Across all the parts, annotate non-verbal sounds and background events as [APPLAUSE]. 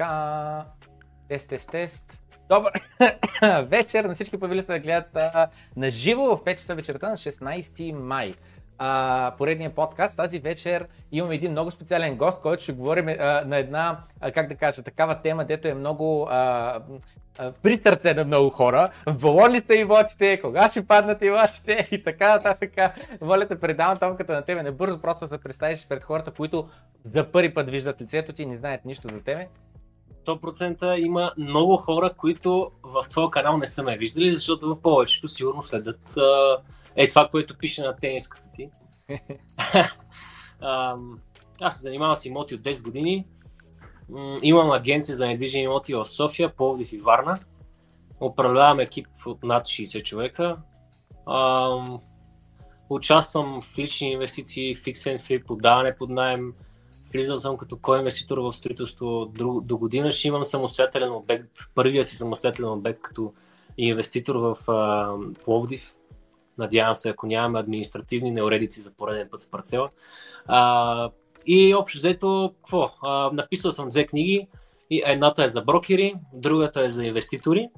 така. Тест, тест, тест. Добър [COUGHS] вечер на всички появили се да гледат а, на живо в 5 часа вечерта на 16 май. А, поредния подкаст. Тази вечер имаме един много специален гост, който ще говорим а, на една, а, как да кажа, такава тема, дето е много а, при сърце на много хора. В балон ли са имотите, кога ще паднат имотите и така нататък. Моля те, предавам томката на тебе. Не бързо просто се представиш пред хората, които за първи път виждат лицето ти и не знаят нищо за тебе. 100% има много хора, които в твоя канал не са ме виждали, защото повечето сигурно следят е това, което пише на тениската ти. [LAUGHS] Аз се занимавам с имоти от 10 години. Имам агенция за недвижими имоти в София, Пловдив и Варна. Управлявам екип от над 60 човека. Участвам в лични инвестиции, фиксен флип, подаване под найем, Влизал съм като ко-инвеститор в строителство. До, година ще имам самостоятелен обект, първия си самостоятелен обект като инвеститор в а, Пловдив. Надявам се, ако нямаме административни неуредици за пореден път с парцела. А, и общо взето, какво? А, написал съм две книги. И едната е за брокери, другата е за инвеститори,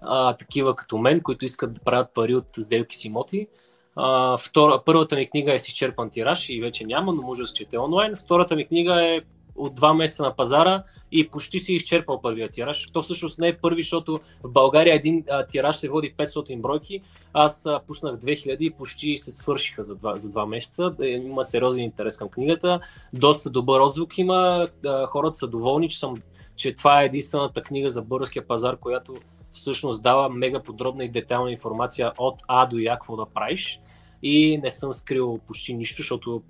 а, такива като мен, които искат да правят пари от сделки с имоти. А, втора, първата ми книга е с изчерпан тираж и вече няма, но може да се чете онлайн. Втората ми книга е от два месеца на пазара и почти си изчерпал първия тираж. То всъщност не е първи, защото в България един а, тираж се води 500 бройки. Аз а, пуснах 2000 и почти се свършиха за два, за два месеца. Е, има сериозен интерес към книгата. Доста добър отзвук има. А, хората са доволни, че, съм, че това е единствената книга за българския пазар, която всъщност дава мега подробна и детайлна информация от А до Я какво да правиш. И не съм скрил почти нищо, защото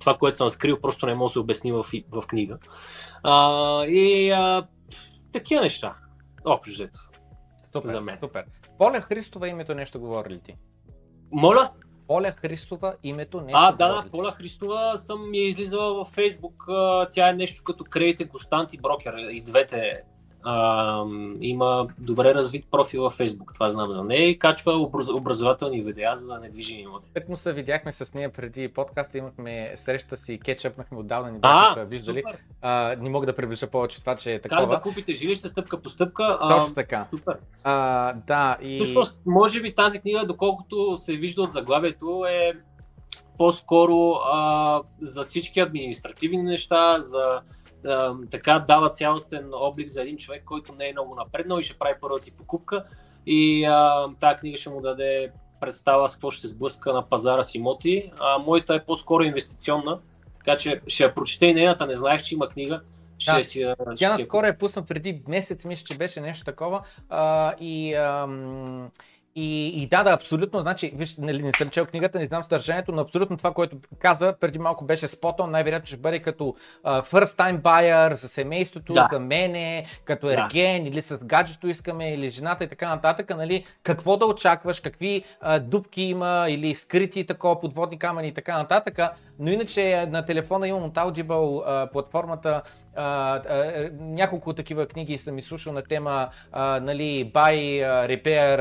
това, което съм скрил, просто не мога да се обясни в, в книга. А, и а, такива неща. Общо взето. За мен. Супер. Поля Христова името нещо говори ли ти? Моля? Поля Христова името нещо А, да, да, Поля Христова съм ми е излизала във Фейсбук. Тя е нещо като кредитен констант и брокер. И двете а, има добре развит профил във Facebook, това знам за нея и качва образ, образователни видеа за недвижими имоти. Пет му се видяхме с нея преди подкаста, имахме среща си, кетчъпнахме отдавна, не бяхме се виждали. А, не мога да приближа повече това, че е такова. Как да купите жилище стъпка по стъпка. А, Точно така. Супер. А, да, и... Всъщност, може би тази книга, доколкото се вижда от заглавието, е по-скоро а, за всички административни неща, за така дава цялостен облик за един човек, който не е много напреднал и ще прави първата си покупка. И а, тази книга ще му даде представа с какво ще се сблъска на пазара с имоти. А, моята е по-скоро инвестиционна, така че ще я прочете и нейната, не знаех, че има книга. Ще да. си, Тя наскоро е пусна преди месец, мисля, че беше нещо такова. А, и ам, и, и да, да, абсолютно, значи, виж, не, не съм чел книгата, не знам съдържанието, но абсолютно това, което каза преди малко беше спотон, най-вероятно ще бъде като uh, first time buyer за семейството, да. за мене, като ерген да. или с гаджето искаме, или жената и така нататък, нали, какво да очакваш, какви uh, дупки има или скрити такова, подводни камъни и така нататък, но иначе на телефона имам от Audible uh, платформата а, а, няколко такива книги съм изслушал на тема а, нали, buy, repair,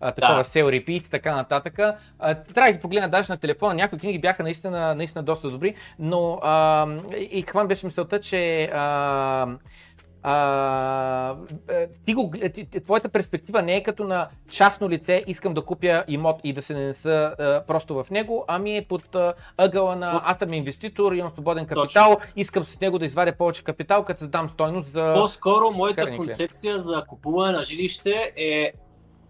а, такова да. sell, repeat и така нататък. А, трябва да погледна даже на телефона, някои книги бяха наистина, наистина доста добри, но а, и каква беше мисълта, че а, а, е, ти го, ти, твоята перспектива не е като на частно лице, искам да купя имот и да се нанеса а, просто в него, ами е под а, ъгъла на аз съм инвеститор, имам свободен капитал, Точно. искам с него да извадя повече капитал, като задам стойност за... По-скоро моята концепция за купуване на жилище е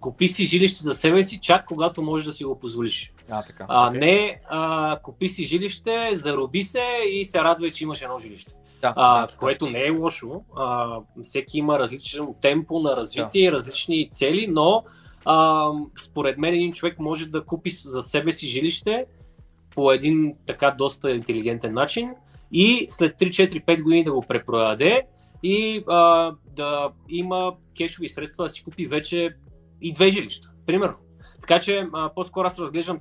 купи си жилище за себе си, чак когато можеш да си го позволиш. А, така. а okay. не а, купи си жилище, зароби се и се радвай, че имаш едно жилище. Да, а, да, което не е лошо. А, всеки има различен темпо на развитие, да. различни цели, но а, според мен един човек може да купи за себе си жилище по един така доста интелигентен начин и след 3-4-5 години да го препродаде и а, да има кешови средства да си купи вече и две жилища, примерно. Така че а, по-скоро аз разглеждам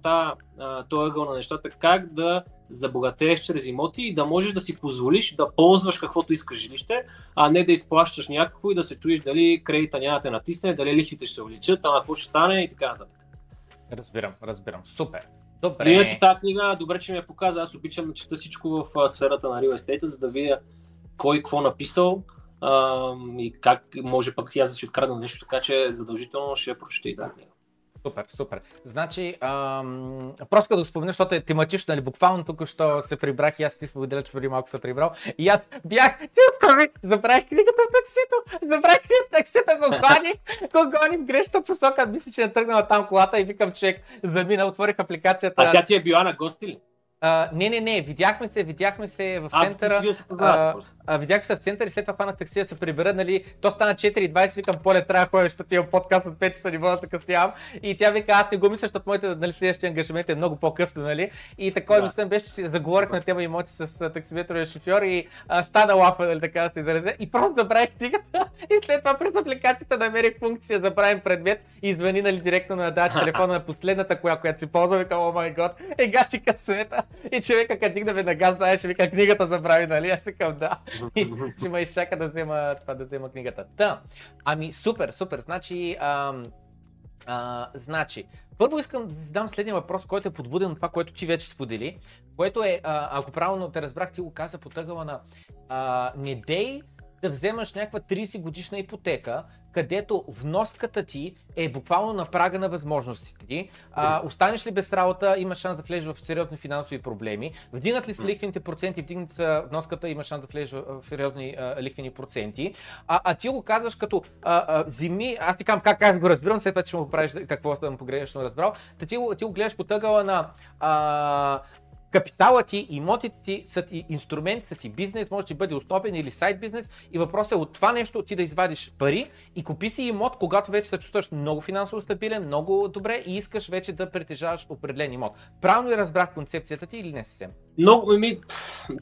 този ъгъл на нещата, как да забогатееш чрез имоти и да можеш да си позволиш да ползваш каквото искаш жилище, а не да изплащаш някакво и да се чуеш дали кредита няма да те натисне, дали лихвите ще се увеличат, ама какво ще стане и така нататък. Разбирам, разбирам. Супер. Добре. Иначе тази книга, добре, че ми я показа. Аз обичам да чета всичко в сферата на real estate, за да видя кой какво написал а, и как може пък аз да си открадна нещо, така че задължително ще я прочета и тази книга. Супер, супер. Значи, ам, просто да го спомена, защото е тематично, нали, буквално тук що се прибрах и аз ти споделя, че преди малко се прибрал. И аз бях, ти скоро забравих книгата в таксито, забравих книгата в таксито, го гони, го гони в грешната посока, мисля, че е тръгнала там колата и викам, човек, замина, отворих апликацията. А тя ти е била на гости ли? А, не, не, не, видяхме се, видяхме се в центъра. А, се а, а, видях се в центъра и след това хванах такси да се прибера, нали, то стана 4.20, викам, поле трябва да ходя, защото имам подкаст от 5 часа, не мога да къснявам. И тя вика, аз не го мисля, защото моите нали, следващи ангажимент е много по-късно, нали. И такова да. мисля беше, че си заговорих на тема имоти с таксиметровия шофьор и а, стана лапа, нали, така да се изразя. И просто забравих книгата [LAUGHS] и след това през апликацията намерих функция за правим предмет и звъни нали, директно на даден [LAUGHS] телефона на последната, коя, която си ползва, вика, о май гот, е гачи късмета. И човека, като дигна веднага, знаеше, вика, книгата забрави, нали? Аз викам, да. И, че ме изчака да взема, това, да взема книгата. Та, ами супер, супер. Значи, ам, а, значи, първо искам да задам следния въпрос, който е подбуден от това, което ти вече сподели, което е, а, ако правилно те разбрах, ти го каза по тъгъла на а, не дей да вземаш някаква 30 годишна ипотека, където вноската ти е буквално на прага на възможностите ти. А, останеш ли без работа, има шанс да влезеш в сериозни финансови проблеми. Вдигнат ли са лихвените проценти, вдигнат са вноската, има шанс да влезеш в сериозни а, лихвени проценти. А, а ти го казваш като а, а, зими, аз ти казвам как аз го разбирам, след това ще му правиш какво му погрешно разбрал. Та ти, ти го гледаш по тъгъла на а, Капиталът ти, имотите ти са ти инструмент, са ти бизнес, може да бъде основен или сайт бизнес и въпросът е от това нещо ти да извадиш пари и купи си имот, когато вече се чувстваш много финансово стабилен, много добре и искаш вече да притежаваш определен имот. Правилно ли разбрах концепцията ти или не съвсем? Много, ми,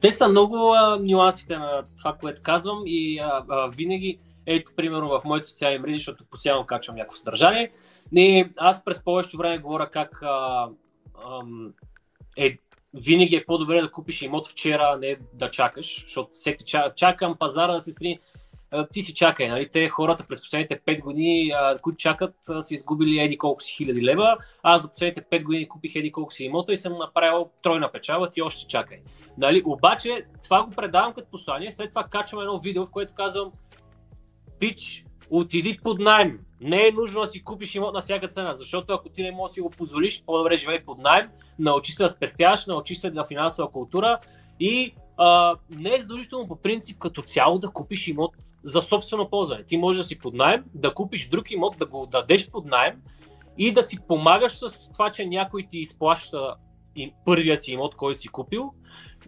те са много а, нюансите на това, което казвам и а, а, винаги, ето примерно в моите социални мрежи, защото постоянно качвам някакво съдържание, и аз през повечето време говоря как а, а, е винаги е по-добре да купиш имот вчера, а не да чакаш, защото всеки ча, чакам пазара да се сри. Ти си чакай, нали? Те хората през последните 5 години, които чакат, са изгубили еди колко си хиляди лева. Аз за последните 5 години купих еди колко си имота и съм направил тройна печала, ти още чакай. Нали? Обаче това го предавам като послание, след това качвам едно видео, в което казвам Пич, отиди под найем. Не е нужно да си купиш имот на всяка цена, защото ако ти не можеш да си го позволиш, по-добре живей под найем, научи се да спестяваш, научи се на финансова култура и а, не е задължително по принцип като цяло да купиш имот за собствено ползване. Ти можеш да си под найем, да купиш друг имот, да го дадеш под найем и да си помагаш с това, че някой ти изплаща първия си имот, който си купил,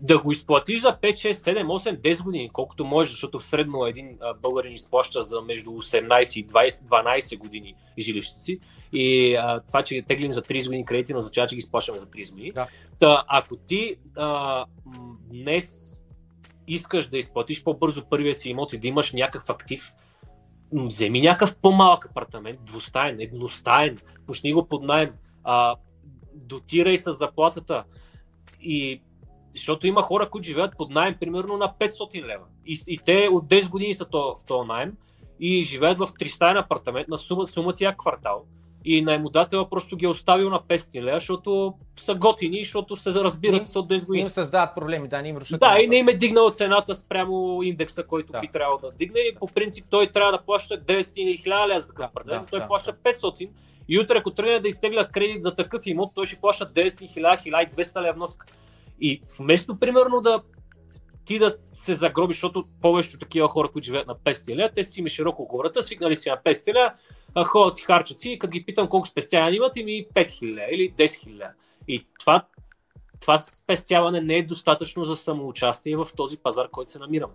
да го изплатиш за 5, 6, 7, 8, 10 години, колкото можеш, защото в средно един българин изплаща за между 18 и 20, 12 години жилището си. И а, това, че теглим за 30 години кредити, означава, че ги изплащаме за 30 години. Да. Та, ако ти а, днес искаш да изплатиш по-бързо първия си имот и да имаш някакъв актив, вземи някакъв по-малък апартамент, двустаен, едностаен, пусни го под найем, а, дотирай с заплатата и защото има хора, които живеят под найем примерно на 500 лева. И, и те от 10 години са то, в този найем и живеят в 300 апартамент на сума, сума тия квартал. И наймодателя просто ги е оставил на 500 лева, защото са готини, защото се разбират с от 10 години. Им създават проблеми, да, не им рушат. Да, и не им е дигнал цената спрямо индекса, който да. би трябвало да дигне. И по принцип той трябва да плаща 900 или 1000 лева за такъв да, апартамент, да, той да, плаща 500. И утре, ако тръгне да изтегля кредит за такъв имот, той ще плаща 10 000, 1200 лева вноска. И вместо, примерно, да ти да се загробиш, защото повечето такива хора, които живеят на 500 лева, те си ми широко говората, свикнали си на 500 лева, ходят си харчат си и като ги питам колко спестяване имат, ми 5000 или 10 000 И това, това спестяване не е достатъчно за самоучастие в този пазар, който се намираме.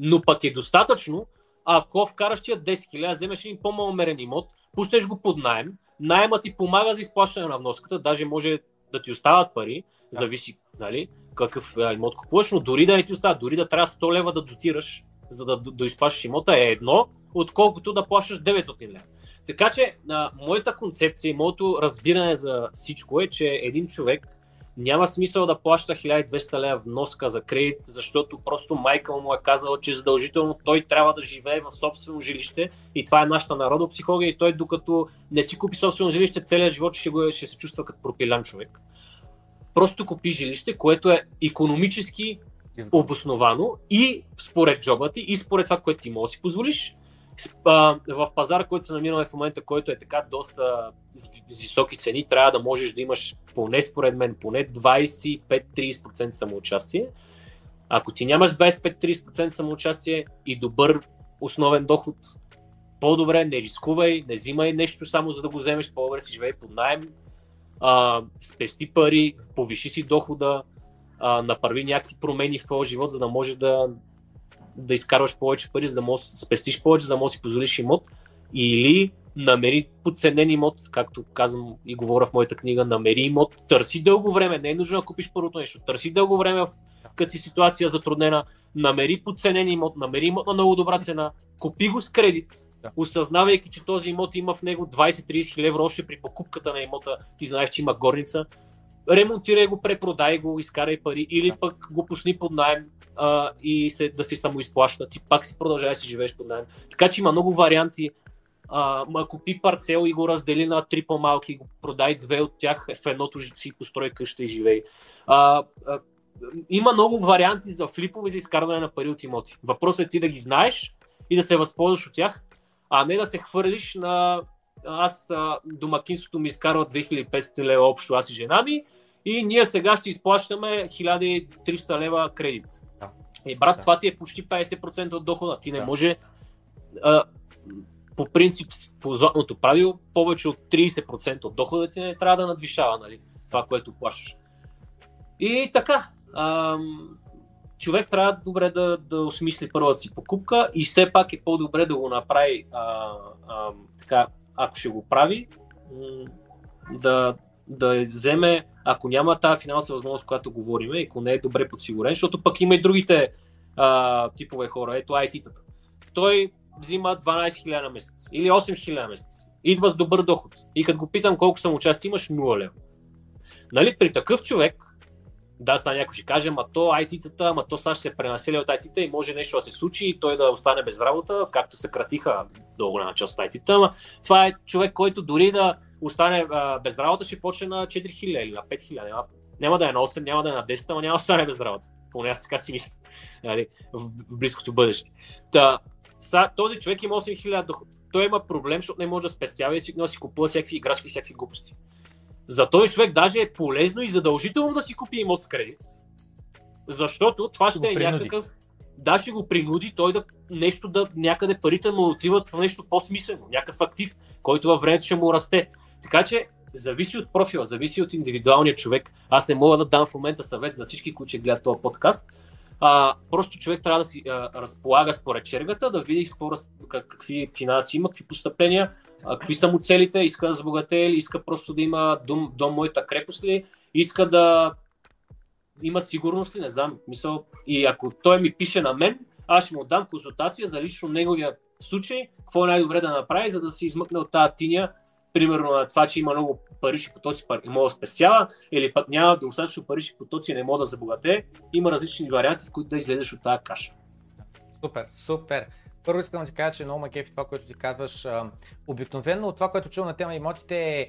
Но пък е достатъчно, ако вкараш тия 10 000, вземеш един по-маломерен имот, пустеш го под найем, найемът ти помага за изплащане на вноската, даже може да ти остават пари, зависи нали, какъв имот купуваш, но дори да не ти остават, дори да трябва 100 лева да дотираш, за да, да изплащаш имота е едно, отколкото да плащаш 900 лева. Така че а, моята концепция и моето разбиране за всичко е, че един човек няма смисъл да плаща 1200 лева вноска за кредит, защото просто майка му е казала, че задължително той трябва да живее в собствено жилище и това е нашата народопсихология и той докато не си купи собствено жилище, целият живот ще, го, ще се чувства като пропилян човек. Просто купи жилище, което е економически обосновано и според джоба ти, и според това, което ти можеш да си позволиш. В пазара, който се намираме в момента, който е така доста с високи цени, трябва да можеш да имаш поне според мен, поне 25-30% самоучастие. Ако ти нямаш 25-30% самоучастие и добър основен доход, по-добре не рискувай, не взимай нещо само за да го вземеш, по-добре си живей под найем, а, спести пари, повиши си дохода, а, направи някакви промени в твоя живот, за да можеш да, да изкарваш повече пари, за да можеш спестиш повече, за да можеш да си позволиш имот. Или намери подценен имот, както казвам и говоря в моята книга, намери имот, търси дълго време, не е нужно да купиш първото нещо, търси дълго време, като си ситуация затруднена, намери подценен имот, намери имот на много добра цена, купи го с кредит, да. осъзнавайки, че този имот има в него 20-30 хиляди евро още при покупката на имота, ти знаеш, че има горница, ремонтирай го, препродай го, изкарай пари или пък го пусни под найем а, и се, да си самоизплаща. Ти пак си продължавай да си живееш под найем. Така че има много варианти. А, ма купи парцел и го раздели на три по-малки, го продай две от тях, в едното си построй къща и живей. А, а, има много варианти за флипове за изкарване на пари от имоти. Въпросът е ти да ги знаеш и да се възползваш от тях, а не да се хвърлиш на аз домакинството ми изкарва 2500 лева общо, аз и жена ми, и ние сега ще изплащаме 1300 лева кредит. Да. И брат, да. това ти е почти 50% от дохода. Ти не да. може а, по принцип, по златното правило, повече от 30% от дохода ти не трябва да надвишава нали, това, което плащаш. И така, ам, човек трябва добре да, да осмисли първата си покупка и все пак е по-добре да го направи а, а, така, ако ще го прави, да, да вземе, ако няма тази финансова възможност, която говорим, ако не е добре подсигурен, защото пък има и другите а, типове хора, ето IT-тата. Той взима 12 000 на месец или 8 000 на месец. Идва с добър доход. И като го питам колко съм участие, имаш 0 лева. Нали, при такъв човек, да, сега някой ще каже, ма то IT-тата, ма то сега ще се пренасели от IT-та и може нещо да се случи и той да остане без работа, както се кратиха много голяма част от IT-та, ама това е човек, който дори да остане а, без работа, ще почне на 4000 или на 5000. Няма, няма да е на 8, няма да е на 10, ама няма да остане без работа. Поне аз така си мисля нали, в, в близкото бъдеще. Та, са, този човек има 8000 доход. Той има проблем, защото не може да спестява и си носи купува всякакви играчки, всякакви глупости. За този човек даже е полезно и задължително да си купи имот с кредит. Защото това ще, е някакъв. Да, ще го принуди той да нещо да някъде парите му отиват в нещо по-смислено, някакъв актив, който във времето ще му расте. Така че зависи от профила, зависи от индивидуалния човек. Аз не мога да дам в момента съвет за всички, които ще гледат този подкаст. А, просто човек трябва да си а, разполага според чергата, да види според, какви финанси има, какви постъпления, а, какви са му целите, иска да забогате или иска просто да има дом, дом моята крепост ли, иска да има сигурност ли, не знам. Мисъл, и ако той ми пише на мен, аз ще му дам консултация за лично неговия случай, какво е най-добре да направи, за да се измъкне от тази тиня, примерно на това, че има много парични потоци, не мога да спестява, или пък няма достатъчно парични потоци, не мога да забогате. Има различни варианти, в които да излезеш от тази каша. Супер, супер. Първо искам да ти кажа, че много ме кефи това, което ти казваш. Обикновено от това, което чувам на тема имотите е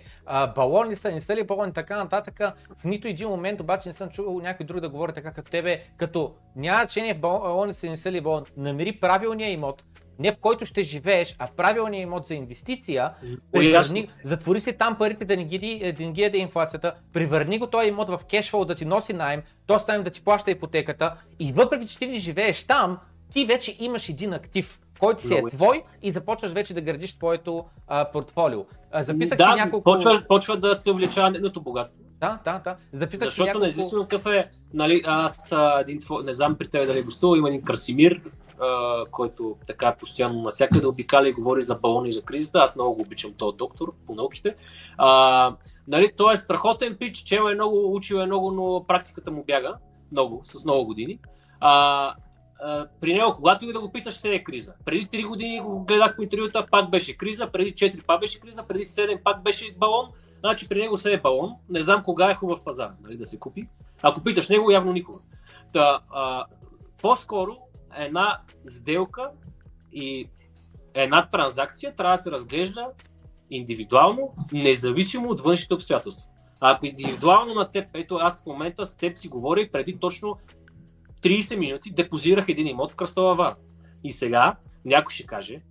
балони са, не са ли балони, така нататък. В нито един момент обаче не съм чувал някой друг да говори така като тебе, като няма значение балони са, не са ли балони. Намери правилния имот, не в който ще живееш, а правилния имот за инвестиция, превърни, затвори се там парите да не ги, да не ги яде инфлацията, превърни го този имот в кешфол да ти носи найем, то стане да ти плаща ипотеката и въпреки, че ти не живееш там, ти вече имаш един актив, който си е твой и започваш вече да градиш твоето а, портфолио. А, записах да, си няколко... почва, почва да се увлечава нетното богатство. Да, да, да. Записах Защото няколко... независимо какъв е, нали, аз един, не знам при тебе дали е гостувал, има един Красимир, а, който така постоянно навсякъде обикаля и говори за балони и за кризата. Аз много го обичам този доктор по науките. А, нали, той е страхотен пич, че е много, учил е много, но практиката му бяга много, с много години. А, при него, когато и да го питаш, се е криза. Преди 3 години го гледах по интервюта, пак беше криза, преди 4 пак беше криза, преди 7 пак беше балон, значи при него се е балон. Не знам кога е хубав пазар нали, да се купи. Ако питаш него, явно никога. Та, а, по-скоро една сделка и една транзакция трябва да се разглежда индивидуално, независимо от външните обстоятелства. Ако индивидуално на теб, ето аз в момента с теб си говоря преди точно 30 минути депозирах един имот в Кръстова Вара. И сега някой ще каже,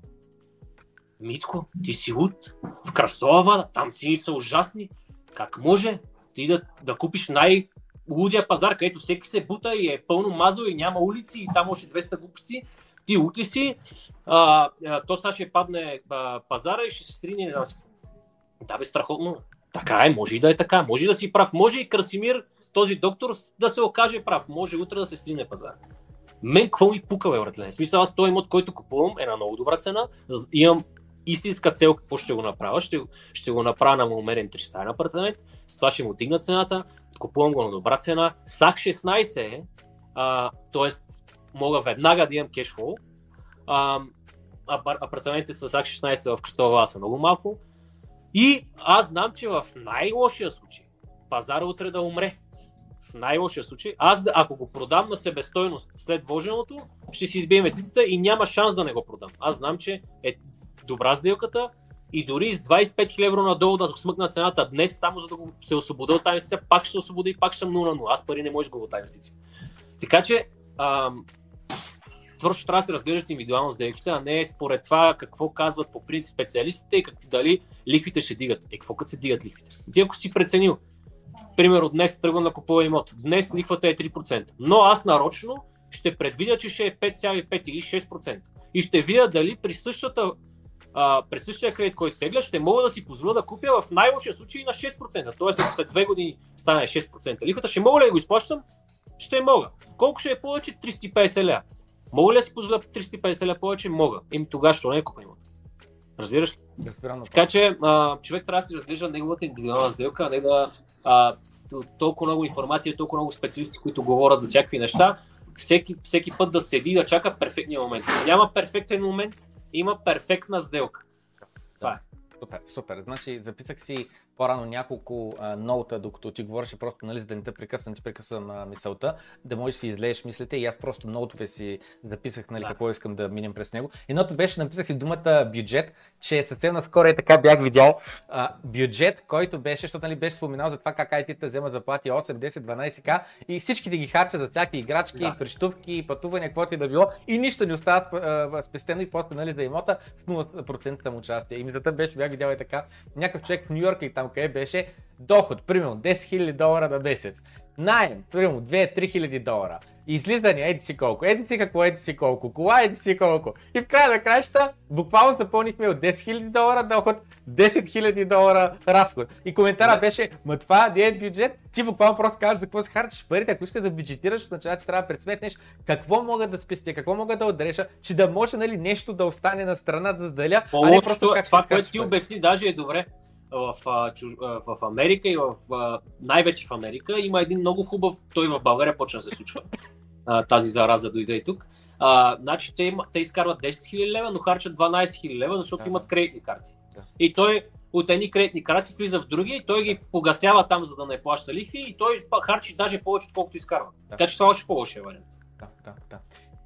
Митко, ти си луд в Кръстова Вара, там цените са ужасни. Как може ти да, да купиш най- лудия пазар, където всеки се бута и е пълно мазо и няма улици и там още 200 глупости. Ти луд ли си? А, а, то сега ще падне а, пазара и ще се срине, не знам. Да, бе, страхотно. Така е, може и да е така. Може да си прав. Може и Красимир, този доктор, да се окаже прав. Може утре да се срине пазара. Мен какво ми пука, бе, братле? Смисъл, аз този имот, който купувам, е на много добра цена. Имам истинска цел какво ще го направя. Ще, ще го направя на умерен 300 апартамент. С това ще му дигна цената. Купувам го на добра цена. САК 16 е, т.е. мога веднага да имам кешфол. апартаментите с САК 16 в Кръстова са много малко. И аз знам, че в най-лошия случай пазара утре да умре. В най-лошия случай, аз ако го продам на себестойност след вложеното, ще си избия инвестицията и няма шанс да не го продам. Аз знам, че е добра сделката и дори с 25 000 евро надолу да смъкна цената днес, само за да го се освободя от тази инвестиция, пак ще се освободи и пак ще съм 0 на 0. Аз пари не може да го от тази инвестиция. Така че, ам, просто трябва да се разглеждат индивидуално сделките, а не според това какво казват по принцип специалистите и как, дали лихвите ще дигат. Е, какво като се дигат лихвите? Ти ако си преценил, примерно днес тръгвам да купува имот, днес лихвата е 3%, но аз нарочно ще предвидя, че ще е 5,5 или 6%. И ще видя дали при същата а, през същия кредит, който тегля, ще мога да си позволя да купя в най-лошия случай на 6%. Тоест, ако след две години стане 6% лихвата, ще мога ли да го изплащам? Ще мога. Колко ще е повече? 350 ля. Мога ли да си позволя 350 ля повече? Мога. Им тогава ще не купа имот. Разбираш? Разбирам. Така че а, човек трябва да си разглежда неговата индивидуална сделка, а не да а, толкова много информация, толкова много специалисти, които говорят за всякакви неща, всеки, всеки път да седи и да чака перфектния момент. Няма перфектен момент, има перфектна сделка. Това е. Супер, супер. Значи записах си по-рано няколко а, ноута, докато ти говореше просто, нали, за да не те прекъсна, ти прекъсвам а, мисълта, да можеш да си излееш мислите и аз просто ноутове си записах, нали, да. какво искам да минем през него. Едното беше, написах си думата бюджет, че съвсем наскоро е така бях видял а, бюджет, който беше, защото нали, беше споменал за това как IT-та взема заплати 8, 10, 12к и всичките ги харчат за всякакви играчки, да. прищувки, пътувания, каквото и да било и нищо не остава спестено и после нали, за имота с 0% самоучастие. И мисълта беше, бях видял и така, някакъв човек в Нью Йорк или там къде беше доход, примерно 10 000 долара на месец. Найем, примерно 2-3 хиляди долара. Излизане, еди си колко, еди си какво, еди си колко, кола, еди си колко. И в края на краища, буквално запълнихме от 10 000 долара доход, 10 000 долара разход. И коментара да. беше, ма това не е бюджет, ти буквално просто кажеш за какво се харчиш парите, ако искаш да бюджетираш, означава, че трябва да предсметнеш какво мога да спестя, какво мога да отреша, че да може нали, нещо да остане на страна да заделя, а не просто как това, което ти обясни, даже е добре в, в Америка и в, най-вече в Америка има един много хубав, той в България почна да се случва. Тази зараза дойде и тук. А, значи те, те изкарват 10 000 лева, но харчат 12 000 лева, защото да. имат кредитни карти. Да. И той от едни кредитни карти влиза в други и той ги погасява там, за да не плаща лихви и той харчи даже повече, отколкото изкарва. Да. Така че това е още по-лошия вариант. Да, да, да.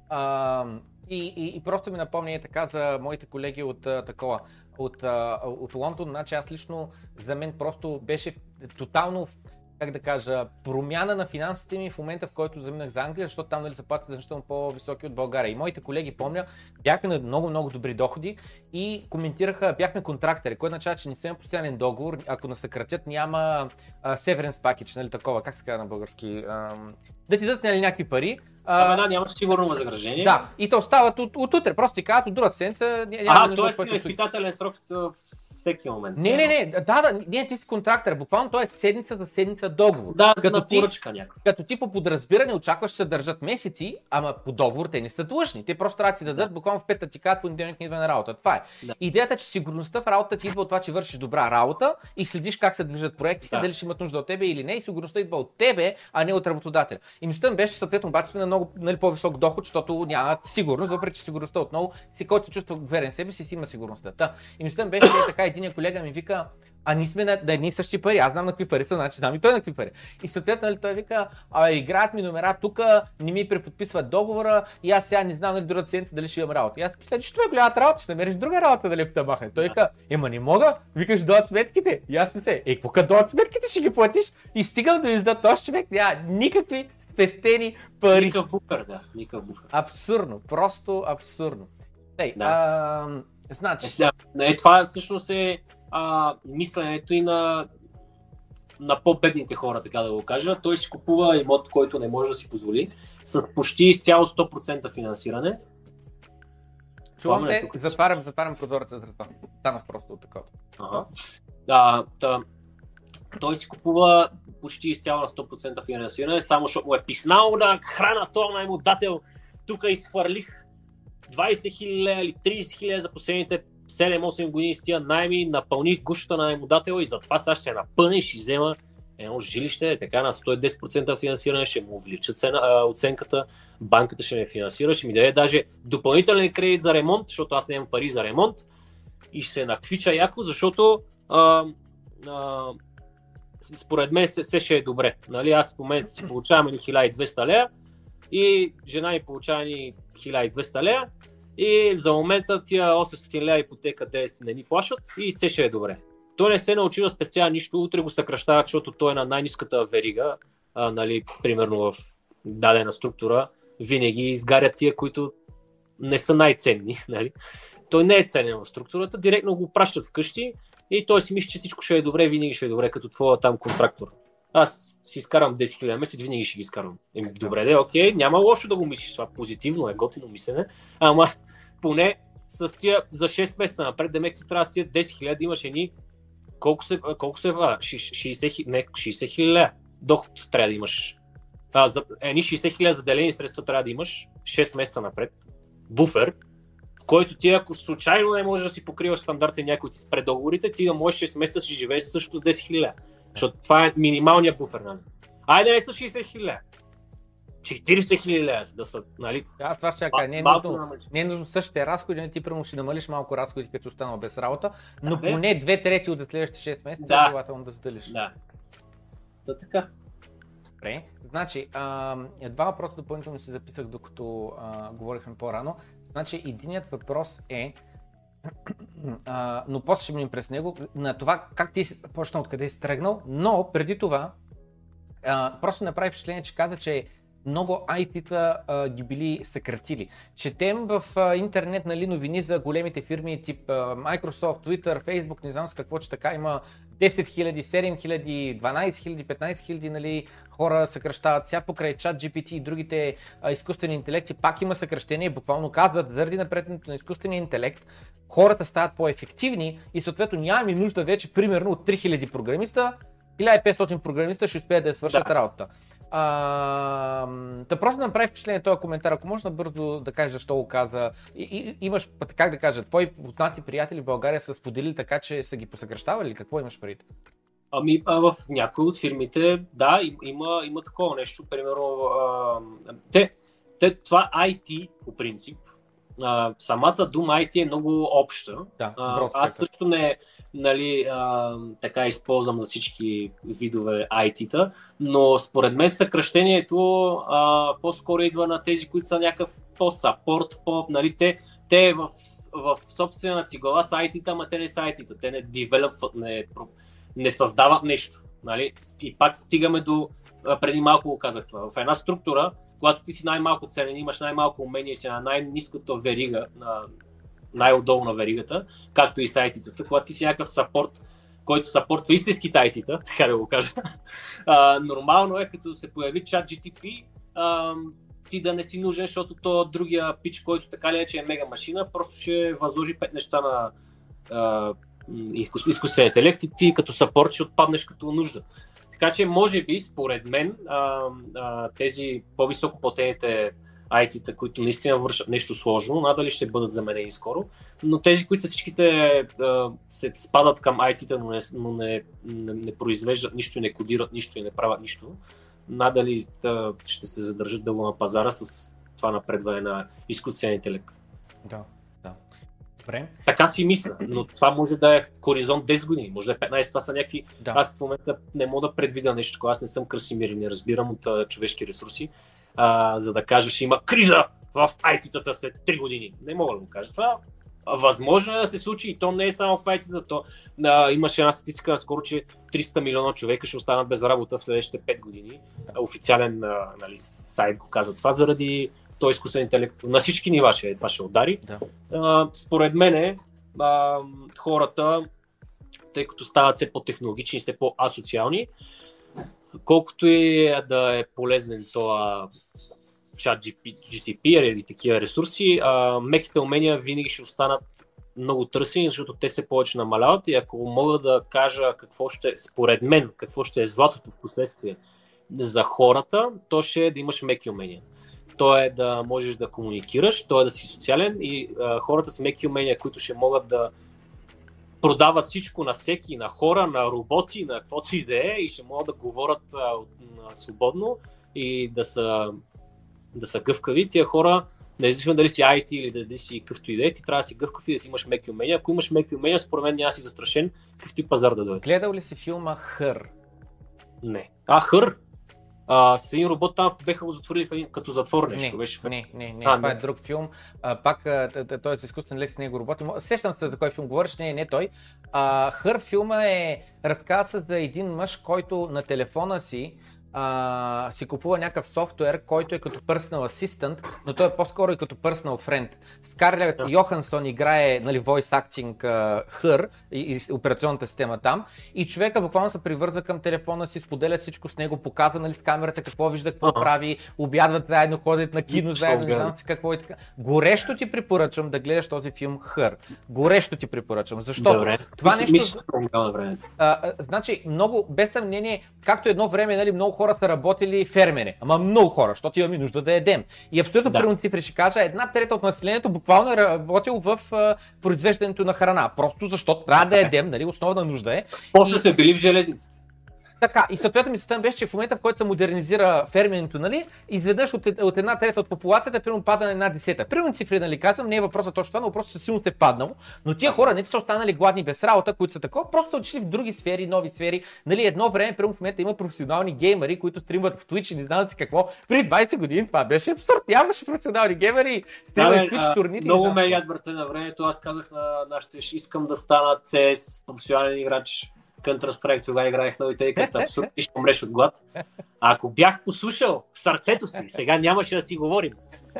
А, и, и, и просто ми напомня така за моите колеги от а, такова, от, от Лондон, значи аз лично за мен просто беше тотално как да кажа, промяна на финансите ми в момента, в който заминах за Англия, защото там нали, заплатите значително по-високи от България. И моите колеги, помня, бяха на много, много добри доходи и коментираха, бяхме контрактори, което означава, че не сме постоянен договор, ако не съкратят, няма северенс пакет, нали такова, как се казва на български, а, да ти дадат нали, някакви пари, Ама да, нямаш сигурно възнаграждение. Да, и то остават от, от утре. Просто ти казват от другата седмица. А, т.е. си изпитателен срок в всеки момент. Не, не, не, да, да, не, ти си контрактор. Буквално то е седмица за седмица договор. Да, като на поръчка някаква. Като ти по подразбиране очакваш, че се държат месеци, ама по договор те не са длъжни. Те просто трябва да ти дадат, да. буквално в петък ти казват, понеделник не идва на работа. Това е. Да. Идеята е, че сигурността в работата ти идва от това, че вършиш добра работа и следиш как се движат проектите, да. дали ще имат нужда от тебе или не. И сигурността идва от тебе, а не от работодателя. И мисълта беше, съответно, обаче сме на много нали, по-висок висок доход, защото нямат сигурност, въпреки че сигурността отново, си който се чувства верен себе си, си има сигурността. Та. И мисля, беше че така, един колега ми вика, а ние сме на, на едни и същи пари. Аз знам на какви пари са, значи знам и той на какви пари. И съответно нали, той вика, а, играят ми номера тук, не ми преподписват договора и аз сега не знам нали, другата седмица дали ще имам работа. И аз мисля, че това е голямата работа, ще намериш друга работа, дали те махне. Той вика, ема не мога, викаш дойдат сметките. И аз мисля, е, какво като дойдат сметките ще ги платиш? И стигам да издат този човек, няма никакви спестени пари. Никакъв буфер, да. Никакъв буфер. Абсурдно, просто абсурдно. Тей, Да. а, значи, Е, сега, е, това всъщност е а, мисленето и на, на по-бедните хора, така да го кажа. Той си купува имот, който не може да си позволи, с почти изцяло 100% финансиране. чувам това е те, тук. затварям, затварям прозореца за това. Станах просто от такова. Ага. А, та, той си купува почти изцяло на 100% финансиране, само защото му е писнал да храна този наймодател. Тук изхвърлих 20 хиляди или 30 хиляди за последните 7-8 години с тия найми, напълних гушата на наймодател и затова сега ще се напълня и ще взема едно жилище, така на 110% финансиране, ще му увелича цена, оценката, банката ще ме финансира, ще ми даде даже допълнителен кредит за ремонт, защото аз нямам пари за ремонт и ще се наквича яко, защото а, а, според мен се, се ще е добре. Нали? Аз в момента си получавам ни 1200 лея и жена ми получава ни 1200 лея и за момента тия 800 лея ипотека 10 не ни плащат и се ще е добре. Той не се научи да спестява нищо, утре го съкръщават, защото той е на най-низката верига, а, нали, примерно в дадена структура, винаги изгарят тия, които не са най-ценни. [LAUGHS] Нали? Той не е ценен в структурата, директно го пращат вкъщи и той си мисли, че всичко ще е добре, винаги ще е добре, като твоя там контрактор. Аз си изкарам 10 000 на месец, винаги ще ги изкарвам. Еми, добре, де, окей, няма лошо да го мислиш това. Позитивно е, готино мислене. Ама поне с тия за 6 месеца напред, демек ти трябва с тия 10 000 да имаш едни колко се, колко се а, ши- 60 хиляди, не, 60 хиляди доход трябва да имаш. А, за, едни 60 хиляди заделени средства трябва да имаш 6 месеца напред. Буфер, в който ти ако случайно не можеш да си покриваш стандарта и някой ти спре договорите, ти да можеш 6 месеца да си живееш също с 10 хиляди. Защото това е минималният буфер, нали? Айде не са 60 хиляди. 40 хиляди да са, нали? Аз това ще кажа. Не е нужно, не е нужно същите разходи, не ти прямо ще намалиш малко разходи, като останал без работа, но бе. поне две трети от следващите 6 месеца Да. желателно да заделиш. Да. Та така. Добре. Значи, а, два въпроса допълнително си записах, докато а, говорихме по-рано. Значи, единият въпрос е, но после ще минем през него, на това как ти си почна, откъде си тръгнал, но преди това, а, просто направи впечатление, че каза, че много IT-та а, ги били съкратили. Четем в а, интернет нали, новини за големите фирми тип а, Microsoft, Twitter, Facebook, не знам с какво, че така има 10 000, 7 000, 12 000, 15 000 нали, хора съкръщават. Сега покрай чат GPT и другите а, изкуствени интелекти пак има съкръщение. Буквално казват, заради напредването на изкуствения интелект, хората стават по-ефективни и съответно нямаме нужда вече примерно от 3000 програмиста, 1500 програмиста ще успеят да я свършат Да. работа. А, да просто направи впечатление този коментар, ако можеш набързо да кажеш защо го каза. И, и, имаш, как да кажа, твои познати приятели в България са споделили така, че са ги посъкръщавали какво имаш предвид? Ами, а в някои от фирмите, да, им- има, има такова нещо. Примерно, а, те, те, това IT, по принцип, а, самата дума IT е много обща. Да, А, брод аз спектър. също не нали, а, така използвам за всички видове IT-та, но според мен съкръщението а, по-скоро идва на тези, които са някакъв по-сапорт, по, нали, те, те в, в собствената си глава са IT-та, ама те не са IT-та, те не девелопват, не, не създават нещо. Нали? И пак стигаме до, преди малко го казах това, в една структура, когато ти си най-малко ценен, имаш най-малко умение, си на най-низката верига, на най-отдолу на веригата, както и сайтите. Когато ти си някакъв сапорт, който сапортва истинските IT-та, [LAUGHS] така да го кажа, а, нормално е, като се появи чат GTP, а, ти да не си нужен, защото то другия пич, който така ли е, че е мега машина, просто ще възложи пет неща на а, изкуствен интелект и ти като сапорт ще отпаднеш като нужда. Така че, може би, според мен, а, а, тези по-високо платените IT-та, които наистина вършат нещо сложно, надали ще бъдат заменени скоро, но тези, които са всичките се спадат към IT-та, но, не, но не, не, не произвеждат нищо и не кодират нищо и не правят нищо, надали да, ще се задържат дълго на пазара с това напредване на изкуствен интелект. Да, да. Добре. Така си мисля, но това може да е в хоризонт 10 години, може да е 15, това са някакви Да. аз в момента не мога да предвидя нещо. Аз не съм Красимир и не разбирам от а, човешки ресурси, а, за да кажа, ще има криза в IT-тата след 3 години. Не мога да го кажа това. Възможно е да се случи и то не е само файтите, то а, имаше една статистика наскоро, че 300 милиона човека ще останат без работа в следващите 5 години. Официален а, нали, сайт го каза това, заради този изкусен интелект. На всички нива ще, това ще удари. Да. А, според мен хората, тъй като стават все по-технологични, все по-асоциални, колкото и да е полезен това чат GTP или такива ресурси, а, меките умения винаги ще останат много търсени, защото те се повече намаляват и ако мога да кажа какво ще, според мен, какво ще е златото в последствие за хората, то ще е да имаш меки умения. То е да можеш да комуникираш, то е да си социален и а, хората с меки умения, които ще могат да продават всичко на всеки, на хора, на роботи, на каквото и да е и ще могат да говорят а, а, свободно и да са да са гъвкави, тия хора, независимо дали си IT или дали си какъвто и да е, ти трябва да си гъвкав и да си имаш меки умения. Ако имаш меки умения, според мен няма си застрашен какъвто и пазар да дойде. Гледал ли си филма Хър? Не. А, Хър? А, с един робот там беха го затворили в един, като затвор нещо. Не, беше в... не, не, не, А, това не. е друг филм. А, пак той е с изкуствен лек с него робот. Сещам се за кой филм говориш, не, не той. А, Хър филма е разказа за един мъж, който на телефона си а, си купува някакъв софтуер, който е като personal assistant, но той е по-скоро и като personal friend. Скарлет. Йохансон играе нали, voice acting а, Хър и, и операционната система там и човека буквално се привърза към телефона си, споделя всичко с него, показва нали, с камерата какво вижда, какво Ага. прави, обядват заедно, ходят на кино заедно, не знам си какво и така. Горещо ти препоръчвам да гледаш този филм Хър. Горещо ти препоръчвам, защото Добре. това нещо- Мисля, а, значи, много, без съмнение, както едно време, нали, много хора са работили фермери, ама много хора, защото имаме нужда да едем. И абсолютно Да. примерно ти ще кажа, една трета от населението буквално е работил в а, произвеждането на храна, просто защото трябва да [LAUGHS] едем, нали, основна нужда е. После И- сме били в железница. Така, и съответно мисълта ми беше, че в момента, в който се модернизира ферменето, нали, изведнъж от, ед- от една трета от популацията, примерно пада на една десета. Примерно цифри, нали казвам, не е въпросът точно това, но въпросът че силно се паднало. Но тия хора не са останали гладни без работа, които са такова, просто са отишли в други сфери, нови сфери. Нали, едно време, примерно в момента има професионални геймери, които стримват в Twitch и не знам си какво. Преди 20 години това беше абсурд. Нямаше професионални геймери, Да, стримат бе, Twitch турнири. много ме си какво. яд брате на времето. Аз казах на нашите, искам да стана CS, професионален играч. Counter-Strike, тогава играех на и като абсурд и ще умреш от глад. А ако бях послушал сърцето си, сега нямаше да си говорим.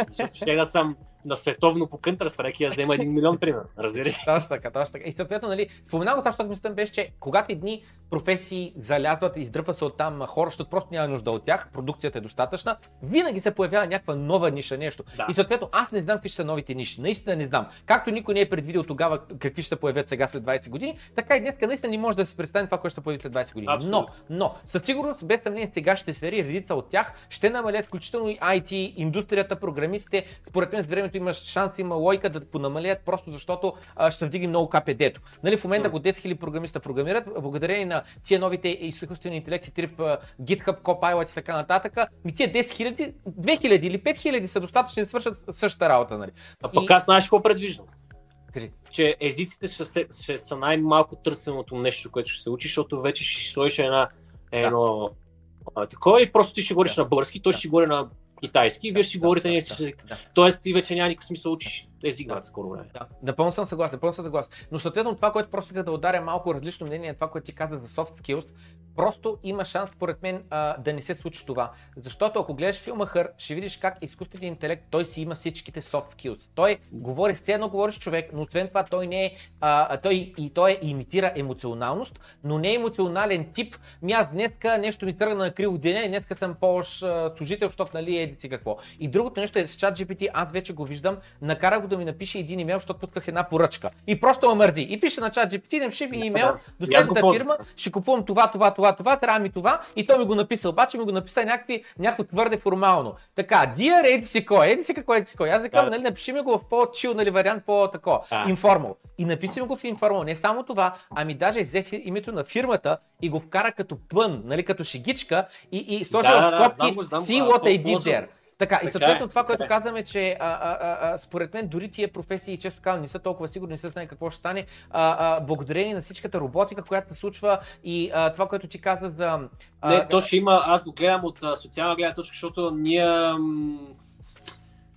Защото ще да съм на световно по Counter-Strike и да взема един милион, примерно. Разбираш? [LAUGHS] Точно така, точно така. И съответно, нали, споменах го това, защото мислята ми беше, че когато едни професии залязват, издръпва се от там хора, защото просто няма нужда от тях, продукцията е достатъчна, винаги се появява някаква нова ниша, нещо. Да. И съответно, аз не знам какви ще са новите ниши. Наистина не знам. Както никой не е предвидел тогава какви ще се появят сега след 20 години, така и днес наистина не може да се представи това, което ще се появи след 20 години. Но, Абсолютно. но, със сигурност, без съмнение, сегашните сфери, редица от тях ще намалят, включително и IT, индустрията, програмистите. Според мен с времето има шанс, има лойка да понамалят, просто защото а, ще се вдигне много КПД-то. Нали, в момента, ако 10 000 програмиста програмират, благодарение на тия новите изкуствени интелекти, тип GitHub, Copilot и така нататък, ми тия 10 000, 2000 или 5000 са достатъчни да свършат същата работа. Нали. А пък И- аз знаеш какво предвиждам? Кажи. че езиците ще, се, ще са най-малко търсеното нещо, което ще се учи, защото вече ще сложиш една, едно а, такова и просто ти ще говориш Да. на български, той ще си говори на китайски вие ще си говорите на език. да. Тоест ти вече няма никакъв смисъл учиш език Да. скоро време. Да, напълно съм съгласен, напълно съм съгласен. Но съответно това, което просто да ударя малко различно мнение, е това, което ти каза за soft skills, просто има шанс, според мен, а, да не се случи това. Защото ако гледаш филма Хър, ще видиш как изкуственият интелект, той си има всичките soft skills. Той говори, все едно говори с човек, но освен това той не е, а, той, и той имитира емоционалност, но не е емоционален тип. Ми аз днеска нещо ми тръгна на криво деня и днеска съм по-лош служител, защото нали еди си какво. И другото нещо е с чат GPT, аз вече го виждам, накара го да ми напише един имейл, защото пусках една поръчка. И просто ме мързи. И пише на чат GPT, напиши ми имейл до И аз го следната ползвам. фирма, ще купувам това, това, това, това, трябва ми това. И той ми го написа, обаче ми го написа някакви, някакво твърде формално. Така, Dear, еди си кой, еди си какво, еди си кой. Аз Да. нали, напиши ми го в по-чил, нали, вариант, по-тако, Да. информал. И написи ми го в информал. Не само това, ами даже взе името на фирмата и го вкара като пън, нали, като шегичка и, и сложи Да, в да, да, скобки го, see what I did there. Така, и Така съответно е, това, което е. казваме, че а, а, а, според мен дори тия професии, често казвам, не са толкова сигурни, не се знае какво ще стане, а, а, благодарение на всичката роботика, която се случва и а, това, което ти каза за... а, Не, то ще има, аз го гледам от а, социална гледна точка, защото ние м,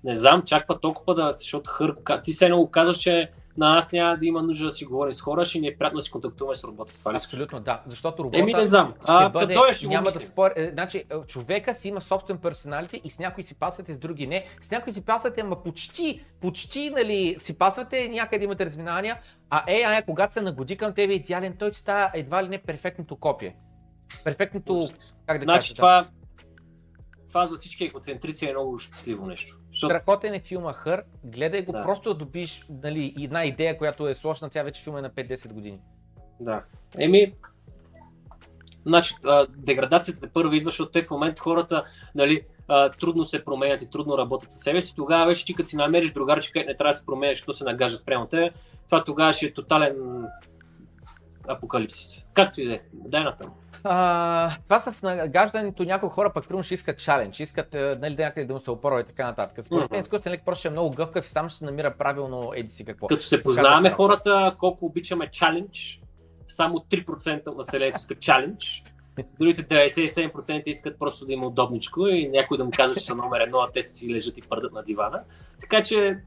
не знам, чак па толкова да, защото хър, ти се едно казваш, че на нас няма да има нужда да си говорим с хора, ще ни е приятно да си контактуваме с робота. Това ли Абсолютно, да. Защото робота Еми, не знам. ще А, бъде, като ще няма да спор... е, Значи, е, човека си има собствен персоналити и с някои си пасвате, с други не. С някои си пасвате, ама почти, почти, нали, си пасвате, някъде имате разминания, а AI, когато се нагоди към тебе идеален, той ти става едва ли не перфектното копие. Перфектното, как да Значи кажа, да. Това, за всички егоцентрици е много щастливо нещо. Защото Страхотен е филма Хър, гледай го, Да. просто да добиш нали, една идея, която е сложна, тя вече филма е на 5-10 години. Да. Еми, значи, а, деградацията те първо идва, защото те в момента хората нали, а, трудно се променят и трудно работят със себе си. Тогава вече ти като си намериш другарче, където не трябва да се променяш, защото се нагажда спрямо те, това тогава ще е тотален апокалипсис. Както и да е. Дай натам. А, това с нагаждането някои хора пък примерно ще искат чалендж, искат е, нали, да някъде да му се опорва и така нататък. Според мен Мгм. изкуствен интелект просто ще е много гъвкав и сам ще се намира правилно еди си какво. Като се познаваме хората, колко обичаме чалендж, само 3% от населението искат чалендж. Другите 97% искат просто да има удобничко и някой да му каже, че са номер едно, а те си лежат и пърдат на дивана. Така че,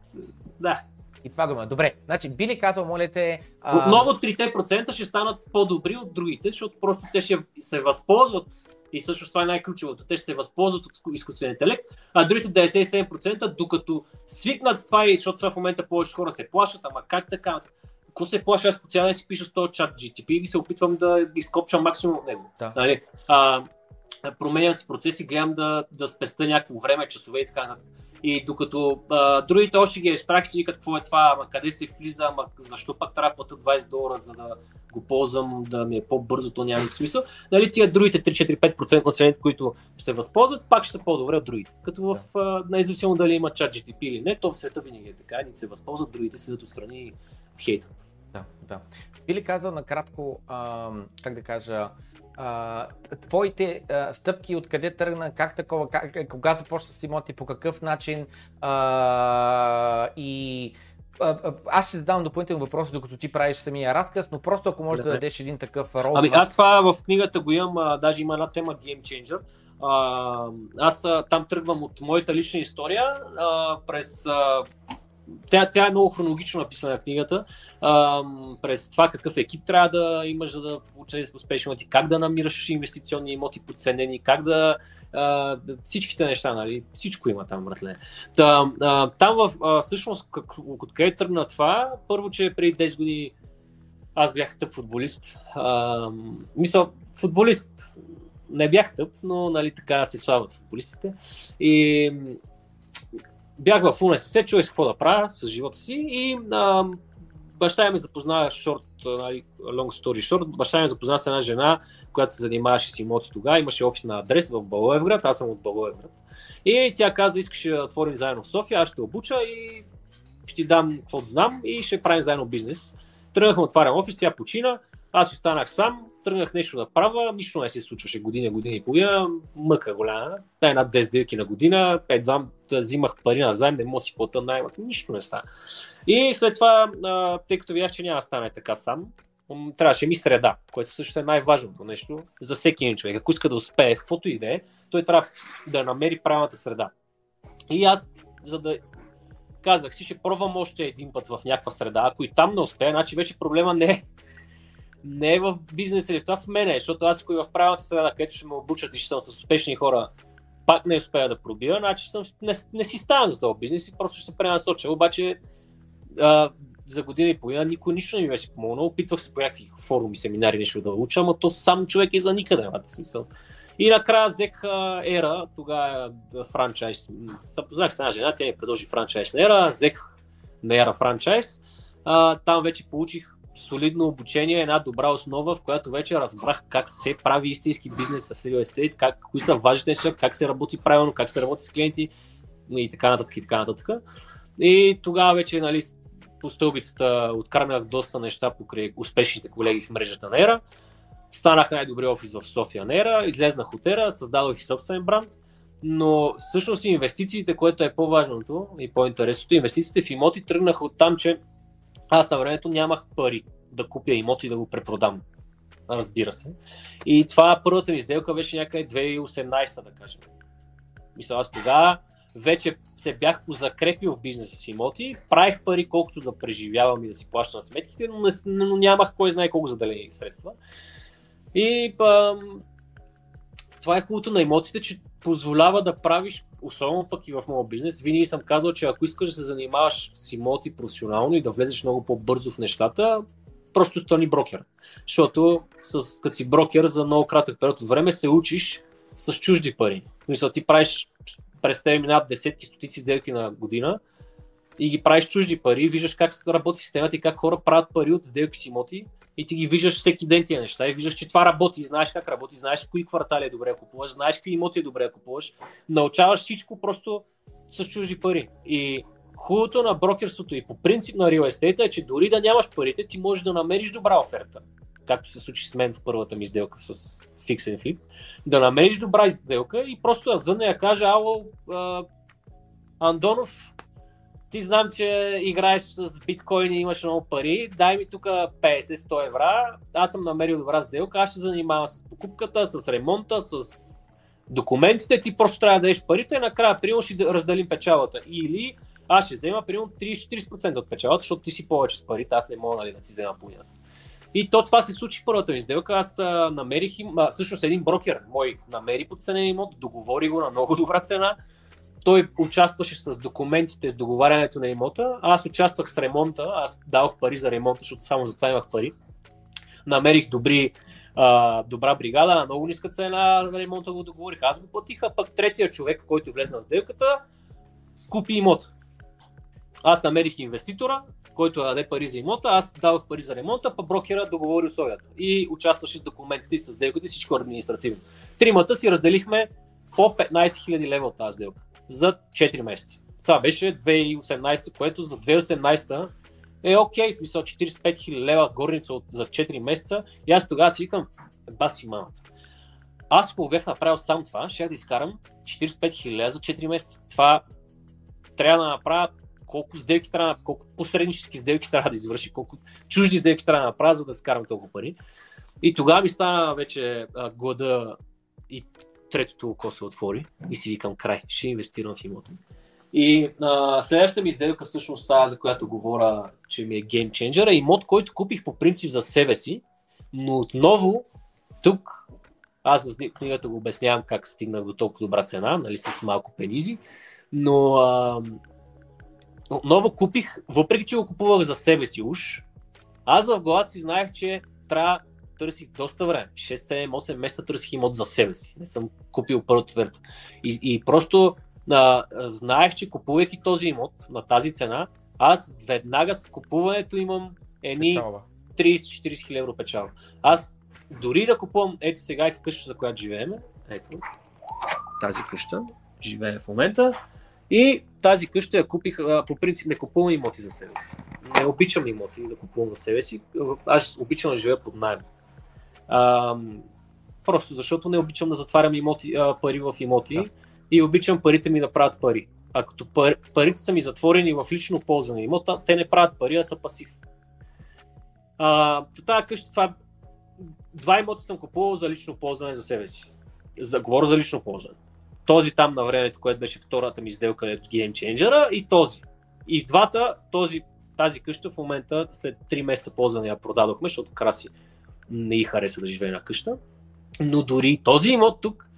да. И това го има. Добре, значи би ли казал, моля те... а, Отново 3% ще станат по-добри от другите, защото просто те ще се възползват и също това е най-ключовото. Те ще се възползват от изкуствен интелект, а другите 97%, докато свикнат с това и защото това в момента повече хора се плашат, ама как така? Какво се плаша? Аз специално да си пиша с този чат GTP и се опитвам да изкопчам максимум от него. Да. Нали? А, променям си процеси, гледам да, да спеста някакво време, часове и така нататък. И докато а, другите още ги е страх, си викат какво е това, ама къде се влиза, ама защо пак трябва да плата 20 долара, за да го ползвам, да ми е по-бързо, то няма никакъв смисъл. Нали, тия другите 3-4-5% населението, които се възползват, пак ще са по-добре от другите. Като в, а, независимо дали има чат GTP или не, то в света винаги е така, едните се възползват, другите седят отстрани и хейтат. Да, да. Би ли казал накратко, а, как да кажа, а, твоите а, стъпки, откъде тръгна, как такова, как, кога започна с имоти, по какъв начин а, и а, аз ще задавам допълнителни въпроси, докато ти правиш самия разказ, но просто ако можеш да, Добре. дадеш един такъв рол. Ами аз това в книгата го имам, а, даже има една тема Game Changer. А, аз а, там тръгвам от моята лична история а, през а, тя, тя е много хронологично написана книгата. А, през това какъв екип трябва да имаш, за да получиш успешни имоти, как да намираш инвестиционни имоти подценени, как да. А, всичките неща, нали? Всичко има там, братле. Та, а, там в, а, всъщност, как, откъде тръгна това? Първо, че преди 10 години аз бях тъп футболист. А, мисля, футболист не бях тъп, но нали така се славят футболистите. И бях в УНСС, чуех какво да правя с живота си и а, баща ми запозна шорт, нали, long story short, баща ми запозна с една жена, която се занимаваше с имоти тогава, имаше офис на адрес в Балоевград, аз съм от Балоевград. И тя каза, искаше да отворим заедно в София, аз ще обуча и ще ти дам каквото знам и ще правим заедно бизнес. Тръгнахме, отварям офис, тя почина, аз останах сам, тръгнах нещо да правя, нищо не се случваше година, година и половина, мъка голяма, дай над 10 дирки на година, едва да взимах пари на заем, не мога си плата найма, нищо не става. И след това, тъй като видях, че няма да стане така сам, трябваше ми среда, което също е най-важното нещо за всеки един човек. Ако иска да успее каквото и да е, той трябва да намери правилната среда. И аз, за да казах си, ще пробвам още един път в някаква среда. Ако и там не успея, значи вече проблема не е, не е в бизнес или това в мене, защото аз ако и в правилната среда, където ще ме обучат и ще съм с успешни хора, пак не успея да пробия, значи съм, не, не си ставам за този бизнес и просто ще се пренасоча. Обаче а, за година и половина никой нищо не ми беше помогнал. Опитвах се по някакви форуми, семинари нещо да уча, но то сам човек е за никъде, няма смисъл. И накрая взех Ера, тогава франчайз. Запознах с една жена, тя ми предложи франчайз на Ера, взех на Ера франчайз. А, там вече получих солидно обучение, една добра основа, в която вече разбрах как се прави истински бизнес с real estate, как, кои са важните неща, как се работи правилно, как се работи с клиенти и така нататък и така нататък. И тогава вече нали, по стълбицата откарнах доста неща покрай успешните колеги в мрежата на Ера. Станах най-добрия офис в София на Ера, излезнах от Ера, създадох и собствен бранд, но всъщност инвестициите, което е по-важното и по-интересното, инвестициите в имоти тръгнаха от там, че аз на времето нямах пари да купя имот и да го препродам. Разбира се. И това първата ми сделка беше някъде 2018, да кажем. Мисля, аз тогава вече се бях позакрепил в бизнеса си имоти, правих пари колкото да преживявам и да си плащам сметките, но, не, но нямах кой знае колко заделени средства. И а, това е хубавото на имотите, че позволява да правиш, особено пък и в моят бизнес, винаги съм казал, че ако искаш да се занимаваш с имоти професионално и да влезеш много по-бързо в нещата, просто стани брокер. Защото с, като си брокер за много кратък период от време се учиш с чужди пари. Мисля, ти правиш през тебе минават десетки, стотици сделки на година и ги правиш чужди пари, виждаш как работи системата и как хора правят пари от сделки с имоти и ти ги виждаш всеки ден тия неща и виждаш, че това работи, знаеш как работи, знаеш кои квартали е добре купуваш, знаеш какви имоти е добре купуваш, научаваш всичко просто с чужди пари. И хубавото на брокерството и по принцип на real estate е, че дори да нямаш парите, ти можеш да намериш добра оферта. Както се случи с мен в първата ми сделка с Fix and Flip, да намериш добра сделка и просто да зъна я кажа, ало, Андонов, ти знам, че играеш с биткоини и имаш много пари, дай ми тук 50-100 евра, аз съм намерил добра сделка, аз ще занимавам с покупката, с ремонта, с документите, ти просто трябва да дадеш парите и накрая, примерно, ще разделим печалата. Или аз ще взема, примерно, 30-40% от печалата, защото ти си повече с парите, аз не мога нали, да си взема половината. И то това се случи първата ми сделка. Аз а, намерих им, а, всъщност един брокер мой намери подценен имот, договори го на много добра цена. Той участваше с документите, с договарянето на имота. Аз участвах с ремонта. Аз давах пари за ремонта, защото само за това имах пари. Намерих добри, а, добра бригада на много ниска цена на ремонта го договорих. Аз го платиха, пък третия човек, който влезна в сделката, купи имота. Аз намерих инвеститора, който даде пари за имота, аз давах пари за ремонта, па брокера договори условията и участваше с документите и с сделките, всичко административно. Тримата си разделихме по 15 000 лева от тази сделка за 4 месеца. Това беше 2018, което за 2018 е окей, okay, смисъл 45 000 лева горница от, за 4 месеца и аз тогава си викам, баси мамата. Аз ако бях направил сам това, ще да изкарам 45 000 лева за 4 месеца. Това трябва да направя колко сделки трябва, колко посреднически сделки трябва да извърши, колко чужди сделки трябва да направя, за да скарам толкова пари. И тогава ми стана вече а, глада и третото око се отвори и си викам край, ще инвестирам в имота. И а, следващата ми сделка всъщност става, за която говоря, че ми е геймченджер, е имот, който купих по принцип за себе си, но отново тук аз в книгата го обяснявам как стигнах до толкова добра цена, нали, с малко пенизи, но а, отново купих, въпреки че го купувах за себе си уж, аз в главата си знаех, че трябва търсих доста време. 6, 7, 8 месеца търсих имот за себе си. Не съм купил първата верта. И, и просто а, знаех, че купувайки този имот на тази цена, аз веднага с купуването имам едни 30-40 хиляди евро печала. Аз дори да купувам, ето сега и в къщата, която живеем, ето тази къща, живее в момента, и тази къща я купих, по принцип не купувам имоти за себе си. Не обичам имоти да купувам за себе си. Аз обичам да живея под найем. А, просто защото не обичам да затварям имоти, а, пари в имоти да. и обичам парите ми да правят пари. А като пар, парите са ми затворени в лично ползване имота, те не правят пари, а са пасив. А, тази къща, това два имота съм купувал за лично ползване за себе си. За, говоря за лично ползване този там на времето, което беше втората ми сделка е Game Changer и този. И в двата, този, тази къща в момента след 3 месеца ползване я продадохме, защото Краси не и хареса да живее на къща. Но дори този имот тук,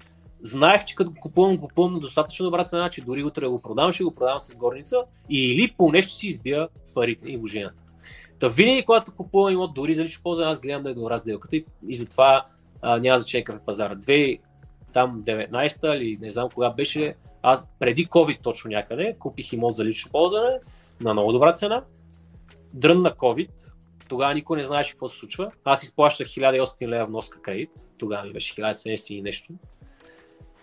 знаех, че като купувам, купувам на достатъчно добра цена, че дори утре го продавам, ще го продавам с горница или поне ще си избия парите и вложенията. Та винаги, когато купувам имот, дори за лично ползване, аз гледам да е добра сделката и, и затова а, няма значение какъв е пазара там 19-та или не знам кога беше, аз преди COVID точно някъде, купих имот за лично ползване на много добра цена. Дрън на COVID, тогава никой не знаеше какво се случва. Аз изплащах 1800 лева вноска кредит, тогава ми беше 1700 и нещо.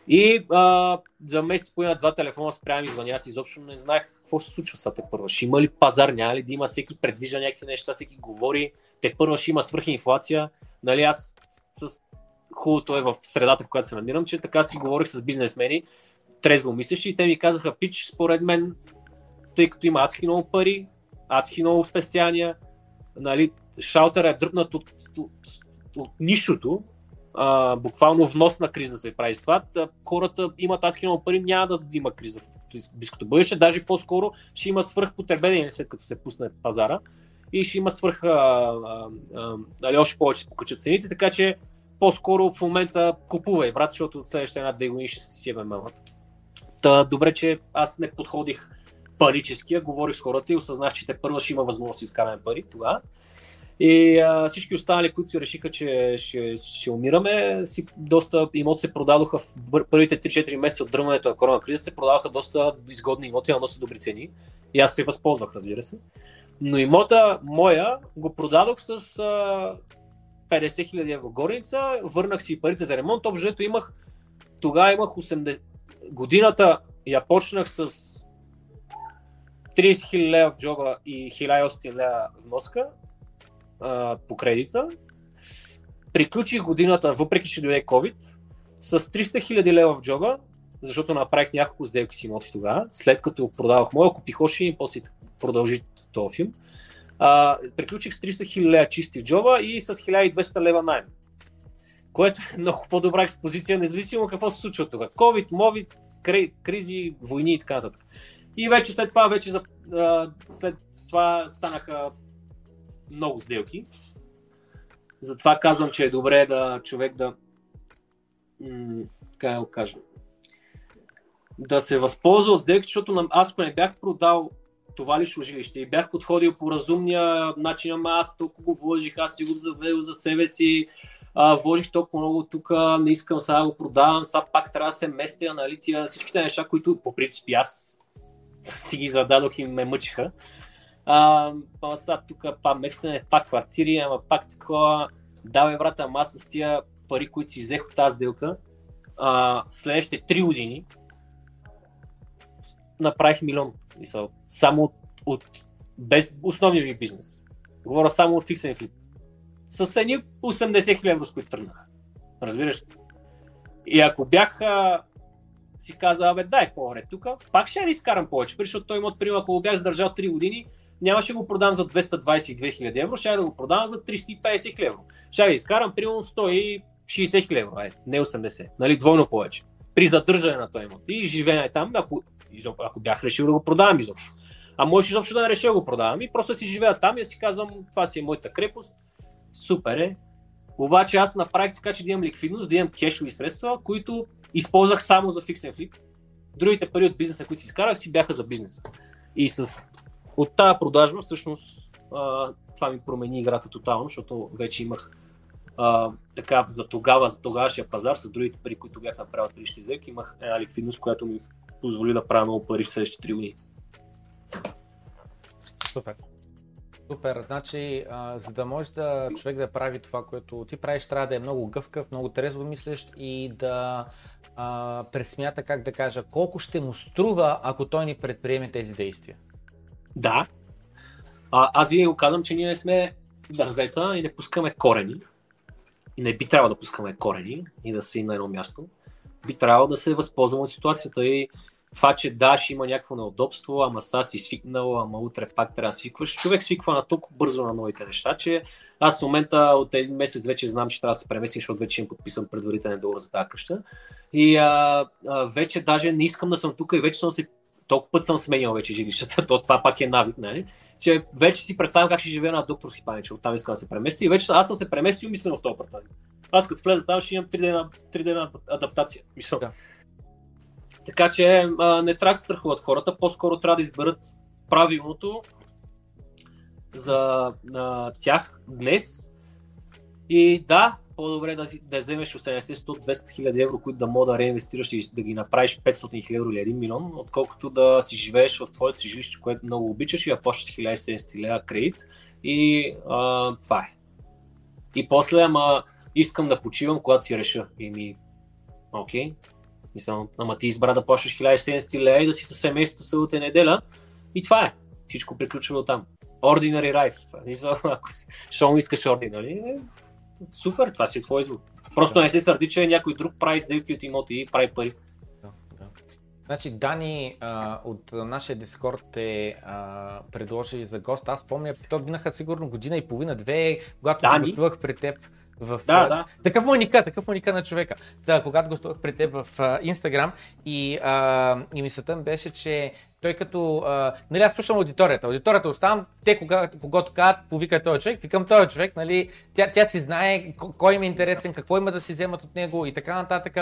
И а, за месец половина два телефона спрямо извъня, аз изобщо не знаех какво ще се случва са те първа. Ще има ли пазар, няма ли да има, всеки предвижда някакви неща, всеки говори, те първа ще има свръхинфлация. Нали, аз с хубавото е в средата, в която се намирам, че така си говорих с бизнесмени, трезво мислещи и те ми казаха, пич, според мен, тъй като има адски много пари, адски много спестявания, нали, шалтера е дръпнат от, от, от нищото, а, буквално внос на криза се прави с това. Та, хората имат адски много пари, няма да има криза близкото бъдеще. Даже по-скоро ще има свръхпотребление след като се пусне пазара и ще има свръх, а, а, а, нали, още повече покачат цените, така че по-скоро в момента купувай, брат, защото от следващите една-две години ще си мелът. Та, добре, че аз не подходих парически, а говорих с хората и осъзнах, че те първо ще има възможност да изкараме пари тогава. И а, всички останали, които си решиха, че ще, ще умираме, си доста имоти се продадоха в първите 3-4 месеца от дръмането на корона криза, се продаваха доста изгодни имоти на доста добри цени. И аз се възползвах, разбира се. Но имота моя го продадох с а, 50 000 евро горница, върнах си парите за ремонт, общо имах, тогава имах 80, годината я почнах с 30 000 лева в джоба и 1800 лева вноска а, по кредита. Приключих годината, въпреки че дойде COVID, с 300 000 лева в джоба, защото направих няколко сделки с имоти тогава, след като продавах моя, купих още и после продължи този филм. А, приключих с 300 000 лева чисти в джоба и с 1200 лева найем. Което е много по-добра експозиция, независимо какво се случва тук. COVID, мовид, кризи, войни и така нататък. И вече след това, вече за, а, след това станаха много сделки. Затова казвам, че е добре да човек да как да го кажа, да се възползва от сделки, защото аз ако не бях продал това лично жилище и бях подходил по разумния начин, ама аз толкова го вложих, аз си го завел за себе си, а, вложих толкова много тук, не искам сега да го продавам, сега пак трябва да се местя, нали, тия всичките неща, които по принцип аз си ги зададох и ме мъчиха. А, ама сега тук па мексене, пак квартири, ама пак такова, давай брата, ама с тия пари, които си взех от тази сделка, а, следващите 3 години направих милион. Мисъл, само от, от без основния ми бизнес. Говоря само от фиксен флип. С едни 80 000 евро, с които тръгнах. Разбираш? И ако бях си казал, абе дай по-ред тук, пак ще не изкарам повече, защото той имат, примерно, ако го бях задържал 3 години, нямаше го продам за 222 000 евро, ще да го продам за 350 000 евро. Ще да изкарам примерно 160 000 евро, ай, не 80, нали, двойно повече. При задържане на този имот. И живеене там, ако, ако бях решил да го продавам изобщо. А можеш изобщо да не реша да го продавам и просто си живея там и си казвам, това си е моята крепост, супер е. Обаче аз направих така, че да имам ликвидност, да имам кешови средства, които използвах само за фиксен флип. Другите пари от бизнеса, които си изкарах, си бяха за бизнеса. И с от тази продажба всъщност а, това ми промени играта тотално, защото вече имах а, така за тогава, за тогавашния пазар, с другите пари, които бях направил от предишните зелки, имах една ликвидност, която ми позволи да правя много пари в следващите 3 години. Супер. Супер, значи, а, за да може да човек да прави това, което ти правиш, трябва да е много гъвкав, много трезво мислещ и да а, пресмята, как да кажа, колко ще му струва, ако той ни предприеме тези действия. Да. А, аз винаги го казвам, че ние не сме дървета и не пускаме корени. И не би трябвало да пускаме корени и да си на едно място. Би трябвало да се възползваме от ситуацията и това, че да, ще има някакво неудобство, ама сега си свикнал, ама утре пак трябва да свикваш. Човек свиква на толкова бързо на новите неща, че аз в момента от един месец вече знам, че трябва да се преместим, защото вече им подписан предварителен договор за тази къща. И а, а, вече даже не искам да съм тук и вече съм се толкова път съм сменял вече жилищата, [LAUGHS] то това пак е навик, нали? че вече си представям как ще живея на доктор си памет, че оттам искам да се премести и вече аз съм се преместил мислено в този апартамент. Аз като влеза там ще имам 3 дена, 3 дена адаптация. Мисъл. Да. Така че а, не трябва да се страхуват хората, по-скоро трябва да изберат правилното за а, тях днес. И да, по-добре да, да вземеш 80, 100, 200 хиляди евро, които да мога да реинвестираш и да ги направиш 500 хиляди евро или 1 милион, отколкото да си живееш в твоето си жилище, което много обичаш и да плащаш 1700 лева кредит. И а, това е. И после, ама искам да почивам, когато си реша. И окей, Мисля, ама ти избра да плащаш 1700 лева и да си със семейството събота неделя. И това е. Всичко приключва от там. Ordinary life. Мисля, ако шоу искаш ordinary, е, супер, това си е твой избор. Просто да. не се сърди, че някой друг прави сделки от имоти и прави пари. Значи Дани а, от нашия Дискорд е а, предложи за гост. Аз помня, то минаха сигурно година и половина, две, когато гостувах при теб в... Да, да. Такъв му е ника, такъв му е ника на човека. Да, когато гостувах при теб в Инстаграм и, а, и мисълта ми беше, че той като, а, нали аз слушам аудиторията, аудиторията оставам, те кога, когато казват, повикай този човек, викам този човек, нали, тя, тя си знае кой им е интересен, какво има да си вземат от него и така нататък.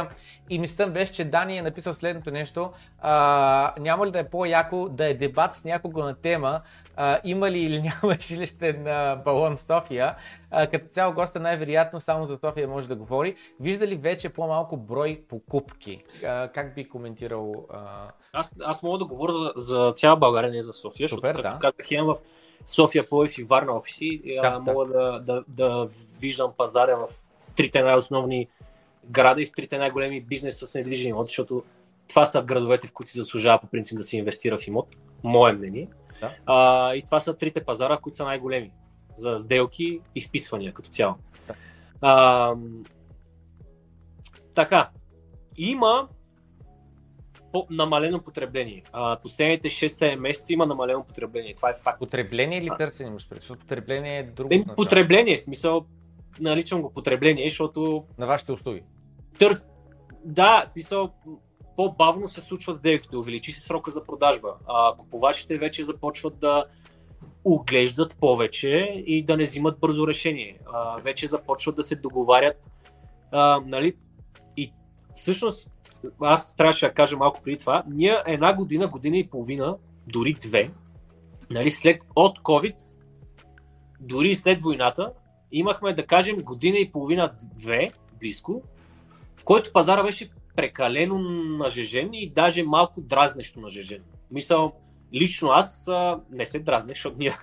И мисълта беше, че Дани е написал следното нещо, а, няма ли да е по-яко да е дебат с някого на тема, а, има ли или [LAUGHS] няма жилище на балон София, а, като цяло госта най-вероятно само за София може да говори. Вижда ли вече по-малко брой покупки? А, как би коментирал а, аз, аз мога да говоря за, за цяла България, не за София, Супер, защото, да. както казах, имам в София, Плоев и Варна офиси. Да, а, да. мога да, да, да виждам пазаря в трите най-основни града и в трите най-големи бизнеса с недвижими имоти, защото това са градовете, в които си заслужава по принцип да се инвестира в имот. Мое мнение. Да. А, и това са трите пазара, които са най-големи за сделки и вписвания като цяло. Да. А, така, има по- намалено потребление. А, последните 6-7 месеца има намалено потребление. Това е факт. Потребление или търсене имаш предвид? Защото потребление е друго. Е, потребление, в смисъл, наричам го потребление, защото На вашите услуги. търс... Да, в смисъл, по-бавно се случват сделките, увеличи се срока за продажба. А, купувачите вече започват да оглеждат повече и да не взимат бързо решение. А, вече започват да се договарят. А, нали? И всъщност, аз трябваше да кажа малко преди това, ние една година, година и половина, дори две, нали, след, от COVID, дори след войната, имахме, да кажем, година и половина-две, близко, в който пазара беше прекалено нажежен и даже малко дразнещо нажежен. Мисъл, лично аз а, не се дразня, защото ние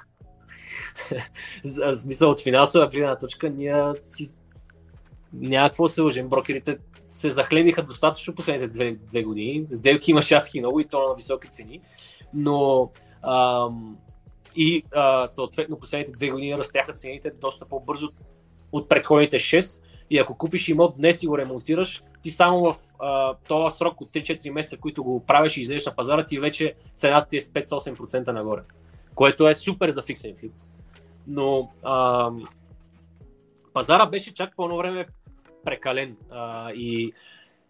[LAUGHS] смисъл от финансова гледна точка, ние си няма какво се лъжим. Брокерите се захлебиха достатъчно последните две, две години. Сделки има шатски много и то на високи цени. Но ам, и а, съответно последните две години растяха цените доста по-бързо от предходните 6. И ако купиш имот днес и го ремонтираш, ти само в а, този срок от 3-4 месеца, които го правиш и излезеш на пазара, ти вече цената ти е с 5-8% нагоре. Което е супер за фиксен флип. Но ам, пазара беше чак по едно време прекален. А, и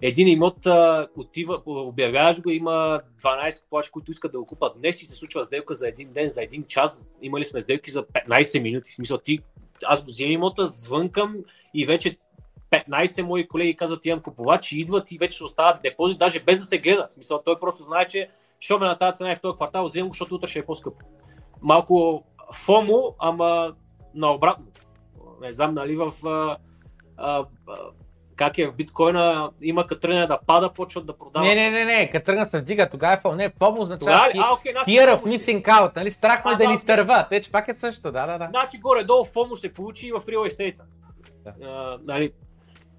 един имот а, отива, обявяваш го, има 12 купувачи, които искат да го купат днес и се случва сделка за един ден, за един час. Имали сме сделки за 15 минути. В смисъл, ти, аз го вземам имота, звънкам и вече 15 мои колеги казват, имам купувачи, идват и вече ще остават депозит, даже без да се гледа. В смисъл, той просто знае, че що ме на тази цена и в този квартал, вземам го, защото утре ще е по-скъпо. Малко фомо, ама наобратно. Не знам, нали, в а, как е в биткоина, има като тръгне да пада, почват да продават. Не, не, не, не, като тръгна се вдига, тогава е фол. Не, фол означава фи- А, окей, значи fear of FOMO missing out, нали? Страх ме да да, ни стърва. Те, че пак е също, да, да, да. Значи горе-долу FOMO се получи и в real estate. Да. А, нали,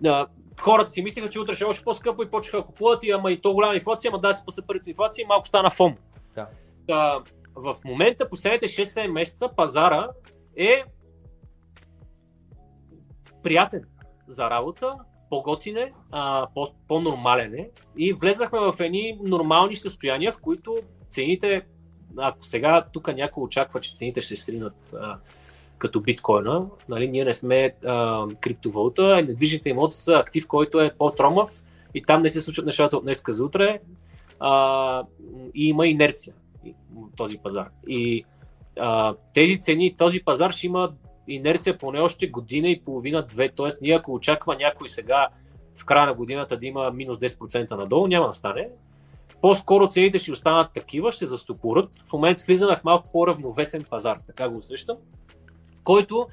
а, хората си мислиха, че утре ще е още по-скъпо и почнаха да купуват и ама и то голяма инфлация, ама да се спаса парите инфлация и малко стана FOMO. Да. Та, в момента, последните 6-7 месеца, пазара е приятен за работа, по-готин е, а, по- по-нормален е и влезахме в едни нормални състояния, в които цените, ако сега тук някой очаква, че цените ще се сринат а, като биткоина, нали, ние не сме а, криптовалута, недвижните имоти са актив, който е по-тромав и там не се случват нещата от днес за утре а, и има инерция този пазар. И а, тези цени, този пазар ще има инерция поне още година и половина-две. Тоест, ние ако очаква някой сега в края на годината да има минус 10% надолу, няма да стане. По-скоро цените ще останат такива, ще застопорят. В момента влизаме в малко по-равновесен пазар, така го усещам, в който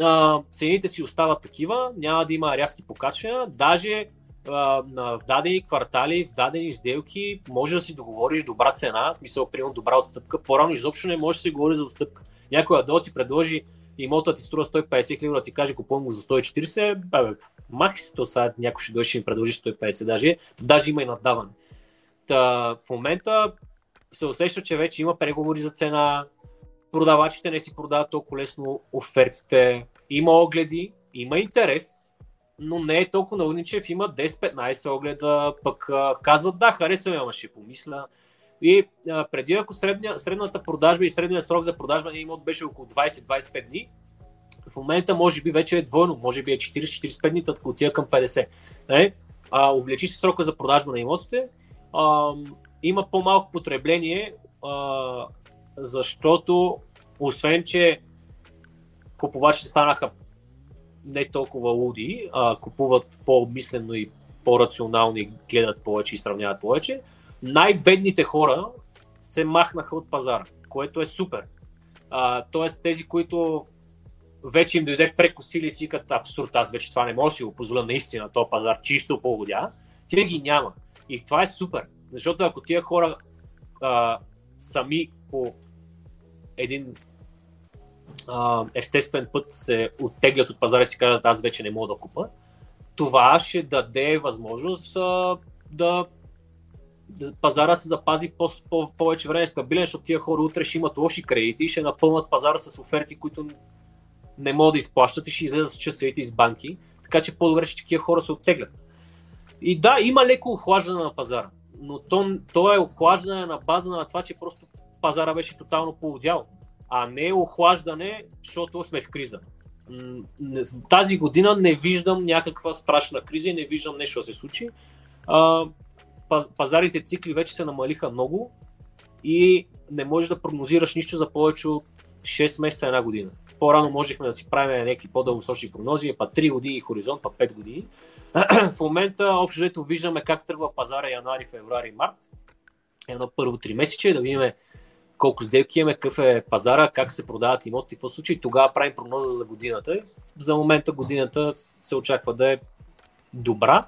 а, цените си остават такива, няма да има рязки покачвания, даже а, в дадени квартали, в дадени сделки може да си договориш добра цена, мисъл, примерно добра отстъпка, по-рано изобщо не може да се говори за отстъпка. Някой да ти предложи имотът ти струва 150 хиляди, да ти каже купувам го за 140, бе, мах си то сега, някой ще дойде ще ми предложи 150 даже, даже има и наддаване. Та, в момента се усеща, че вече има преговори за цена, продавачите не си продават толкова лесно офертите, има огледи, има интерес, но не е толкова налудничев, има 10-15 огледа, пък казват да, харесваме, ама ще помисля. И а, преди ако средня, средната продажба и средният срок за продажба на имот беше около 20-25 дни, в момента може би вече е двойно, може би е 40-45 дни, тъй отива към 50. Не? А, увеличи се срока за продажба на имотите, а, има по-малко потребление, а, защото освен, че купувачите станаха не толкова луди, а купуват по-обмислено и по-рационално и гледат повече и сравняват повече, най-бедните хора се махнаха от пазара, което е супер. А, тоест тези, които вече им дойде прекосили си викат абсурд, аз вече това не мога да си го позволя наистина, този пазар чисто полудя, тия ги няма. И това е супер, защото ако тия хора а, сами по един а, естествен път се оттеглят от пазара и си кажат аз вече не мога да купа, това ще даде възможност а, да пазара се запази по, по, повече време стабилен, защото тия хора утре ще имат лоши кредити и ще напълнат пазара с оферти, които не могат да изплащат и ще излезат с часовете из банки, така че по-добре ще такива хора се оттеглят. И да, има леко охлаждане на пазара, но то, то е охлаждане на база на това, че просто пазара беше тотално поудял, а не е охлаждане, защото сме в криза. Тази година не виждам някаква страшна криза и не виждам нещо да се случи. Пазарите цикли вече се намалиха много и не можеш да прогнозираш нищо за повече от 6 месеца една година. По-рано можехме да си правим някакви по-дългосрочни прогнози, па 3 години хоризонт, па 5 години. [CLEARS THROAT] в момента общо виждаме как тръгва пазара януари, февруари, март. Едно първо 3 месече, да видим колко сделки имаме, какъв е пазара, как се продават имоти, какво случи. Тогава правим прогноза за годината. За момента годината се очаква да е добра.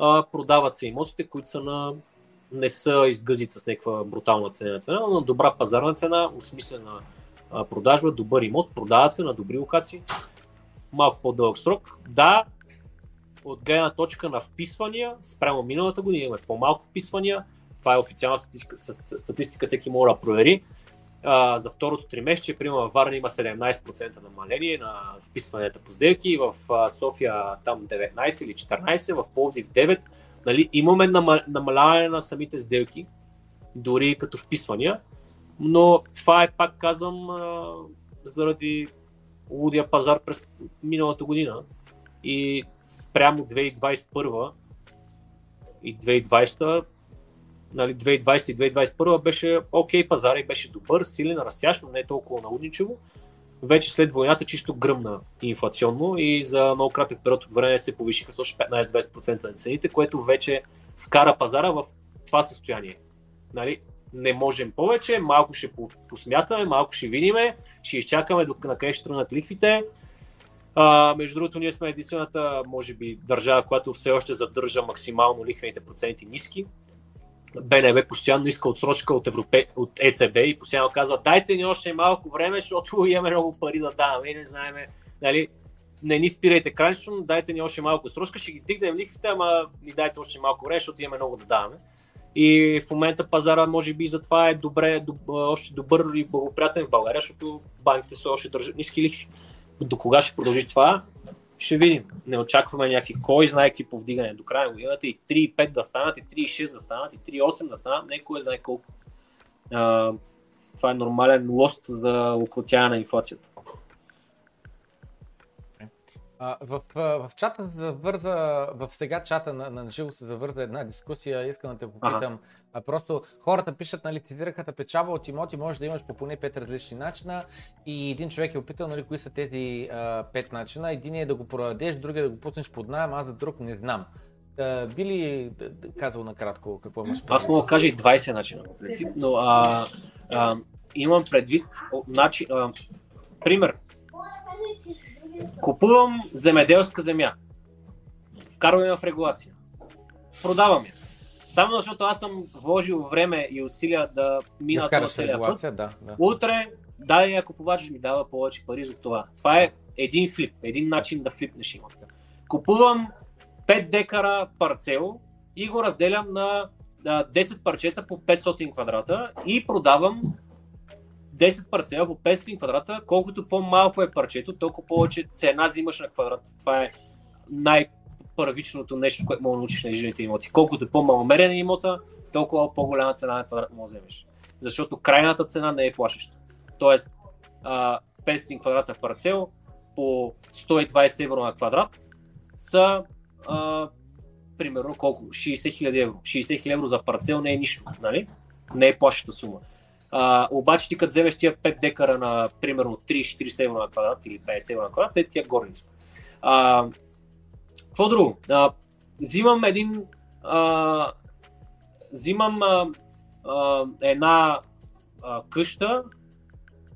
А, продават се имотите, които са на не са изгъзит с някаква брутална цена, цена, но на добра пазарна цена, осмислена продажба, добър имот, продават се на добри локации, малко по-дълъг срок. Да, от гледна точка на вписвания, спрямо миналата година имаме по-малко вписвания, това е официална статистика, статистика всеки може да провери. А, за второто три месече, примерно в Варна има 17% намаление на вписванията по сделки, в София там 19 или 14, в Пловдив 9. Нали, имаме намаляване на самите сделки, дори като вписвания, но това е, пак казвам, заради лудия пазар през миналата година и спрямо 2021 и 2020 нали, 2020 и 2021 беше окей пазар и беше добър, силен, растящ, но не е толкова наудничево. Вече след войната чисто гръмна инфлационно и за много кратък период от време се повишиха с още 15-20% на цените, което вече вкара пазара в това състояние. Нали, не можем повече, малко ще посмятаме, малко ще видиме, ще изчакаме докато на къде ще тръгнат лихвите. А, между другото, ние сме единствената, може би, държава, която все още задържа максимално лихвените проценти ниски. БНБ постоянно иска отсрочка от, Европе... от ЕЦБ и постоянно казва, дайте ни още малко време, защото [LAUGHS] имаме много пари да даваме и не знаем, нали, не ни спирайте кранично, дайте ни още малко срочка, ще ги дигнем лихвите, ама ни дайте още малко време, защото имаме много да даваме. И в момента пазара може би затова е добре, доб, още добър и благоприятен в България, защото банките са още държат ниски лихви. До кога ще продължи това? Ще видим. Не очакваме някакви, кой знае какви повдигания до края на годината и 3,5 да станат, и 3,6 да станат, и 3,8 да станат, не кой знае колко. А, това е нормален лост за укротяване на инфлацията в, в чата се завърза, в сега чата на, на живо се завърза една дискусия, искам да те попитам. Ага. Просто хората пишат, нали, цитираха печалба от имоти, може да имаш по поне пет различни начина и един човек е опитал, нали, кои са тези а, пет начина. Един е да го продадеш, другия да го пуснеш под найем, аз за друг не знам. Да, би ли казал накратко какво имаш? Аз мога да кажа и 20 начина, по принцип, но а, а, имам предвид, начин, а, пример, Купувам земеделска земя. Вкарваме в регулация. Продавам я. Само защото аз съм вложил време и усилия да мина това целия път. Да, да. Утре, дай ако купувач ми дава повече пари за това. Това е един флип, един начин да флипнеш имота. Купувам 5 декара парцел и го разделям на 10 парчета по 500 квадрата и продавам 10 парцела по 500 квадрата, колкото по-малко е парчето, толкова повече цена взимаш на квадрат. Това е най-първичното нещо, което мога да научиш на жилите имоти. Колкото по-маломерен е имота, толкова по-голяма цена на квадрат може да вземеш. Защото крайната цена не е плашеща. Тоест, а, 500 квадрата парцел по 120 евро на квадрат са а, примерно колко? 60 хиляди евро. 60 хиляди евро за парцел не е нищо, нали? Не е плашеща сума. А, обаче ти като вземеш тия 5 декара на примерно 30-40 евро на квадрат или 50 евро на квадрат, е тия горница. А, какво друго? А, взимам един а, взимам а, а, една а, къща,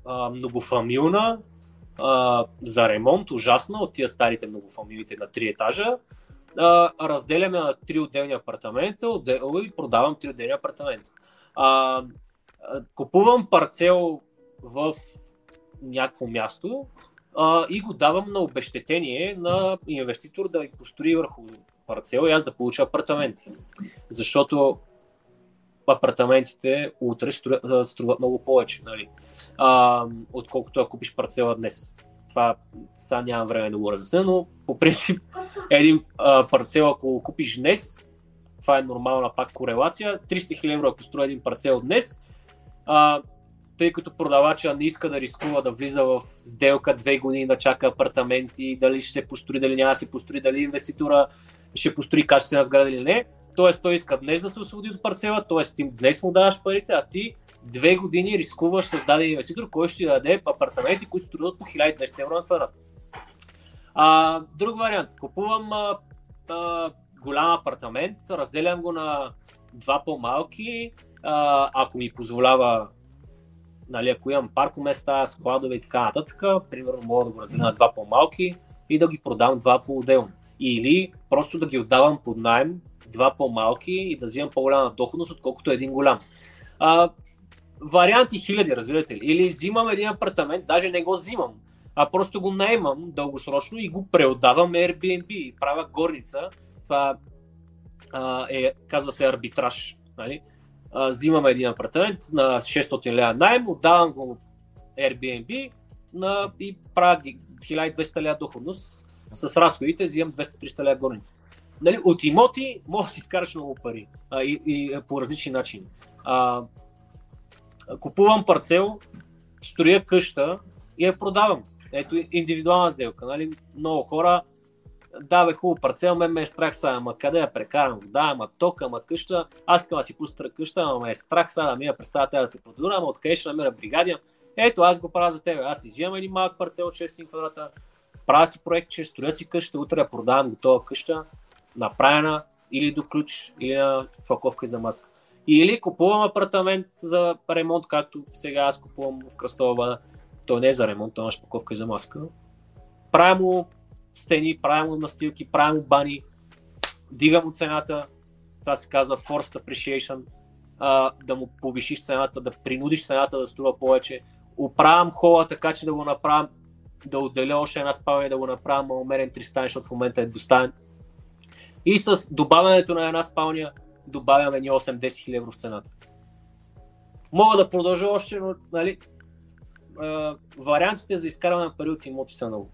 а, многофамилна, а, за ремонт, ужасна, от тия старите многофамилите на 3 етажа. А, разделяме на 3 отделни апартамента отдел, и продавам 3 отделни апартамента. А, купувам парцел в някакво място а, и го давам на обещетение на инвеститор да построи върху парцел и аз да получа апартаменти. Защото апартаментите утре струват, струват много повече, нали? а, отколкото ако купиш парцела днес. Това сега нямам време да го разясня, но по принцип [LAUGHS] един а, парцел, ако го купиш днес, това е нормална пак корелация. 300 000 евро, ако струва един парцел днес, а, тъй като продавача не иска да рискува да влиза в сделка две години да чака апартаменти, дали ще се построи, дали няма да се построи, дали инвеститора ще построи качествена сграда или не. Тоест той иска днес да се освободи от парцела, т.е. ти днес му даваш парите, а ти две години рискуваш с даден инвеститор, който ще ти даде апартаменти, които струват по 1200 евро на квадрат. А, друг вариант. Купувам а, а, голям апартамент, разделям го на два по-малки, а, ако ми позволява, нали, ако имам паркоместа, складове и така нататък, примерно мога да го разделя на два по-малки и да ги продам два по-отделно. Или просто да ги отдавам под найем, два по-малки и да взимам по-голяма доходност, отколкото един голям. А, варианти хиляди, разбирате ли? Или взимам един апартамент, даже не го взимам, а просто го наемам дългосрочно и го преотдавам Airbnb и правя горница. Това а, е, казва се арбитраж. Нали? Взимам един апартамент на 600 лева найем, отдавам го Airbnb на, и правя 1200 лева доходност. С разходите взимам 200-300 лева горница. Нали, от имоти може да си изкараш много пари а, и, и по различни начини. А, купувам парцел, строя къща и я продавам. Ето индивидуална сделка. Нали? Много хора, да бе, хубаво парцел, мен ме е страх сега, ама къде я прекарам вода, ама ток, ама къща, аз искам да си пустра къща, ама ме е страх сега да ми представя да се продура, ама откъде ще намеря бригади. Ето, аз го правя за тебе. Аз си взимам един малък парцел от 6 квадрата, правя си проект, че строя си къща, утре я продавам готова къща, направена или до ключ, или на паковка за маска. Или купувам апартамент за ремонт, както сега аз купувам в Кръстова. То не е за ремонт, то паковка и за маска. Правя му стени, правя му настилки, правя му бани, дига му цената, това се казва forced appreciation, а, да му повишиш цената, да принудиш цената да струва повече. Оправям хола така, че да го направя, да отделя още една спалня, да го направя маломерен тристан, защото в момента е двустаен. И с добавянето на една спалня добавяме ни 8-10 хиляди евро в цената. Мога да продължа още, но нали, вариантите за изкарване на пари от имоти са много.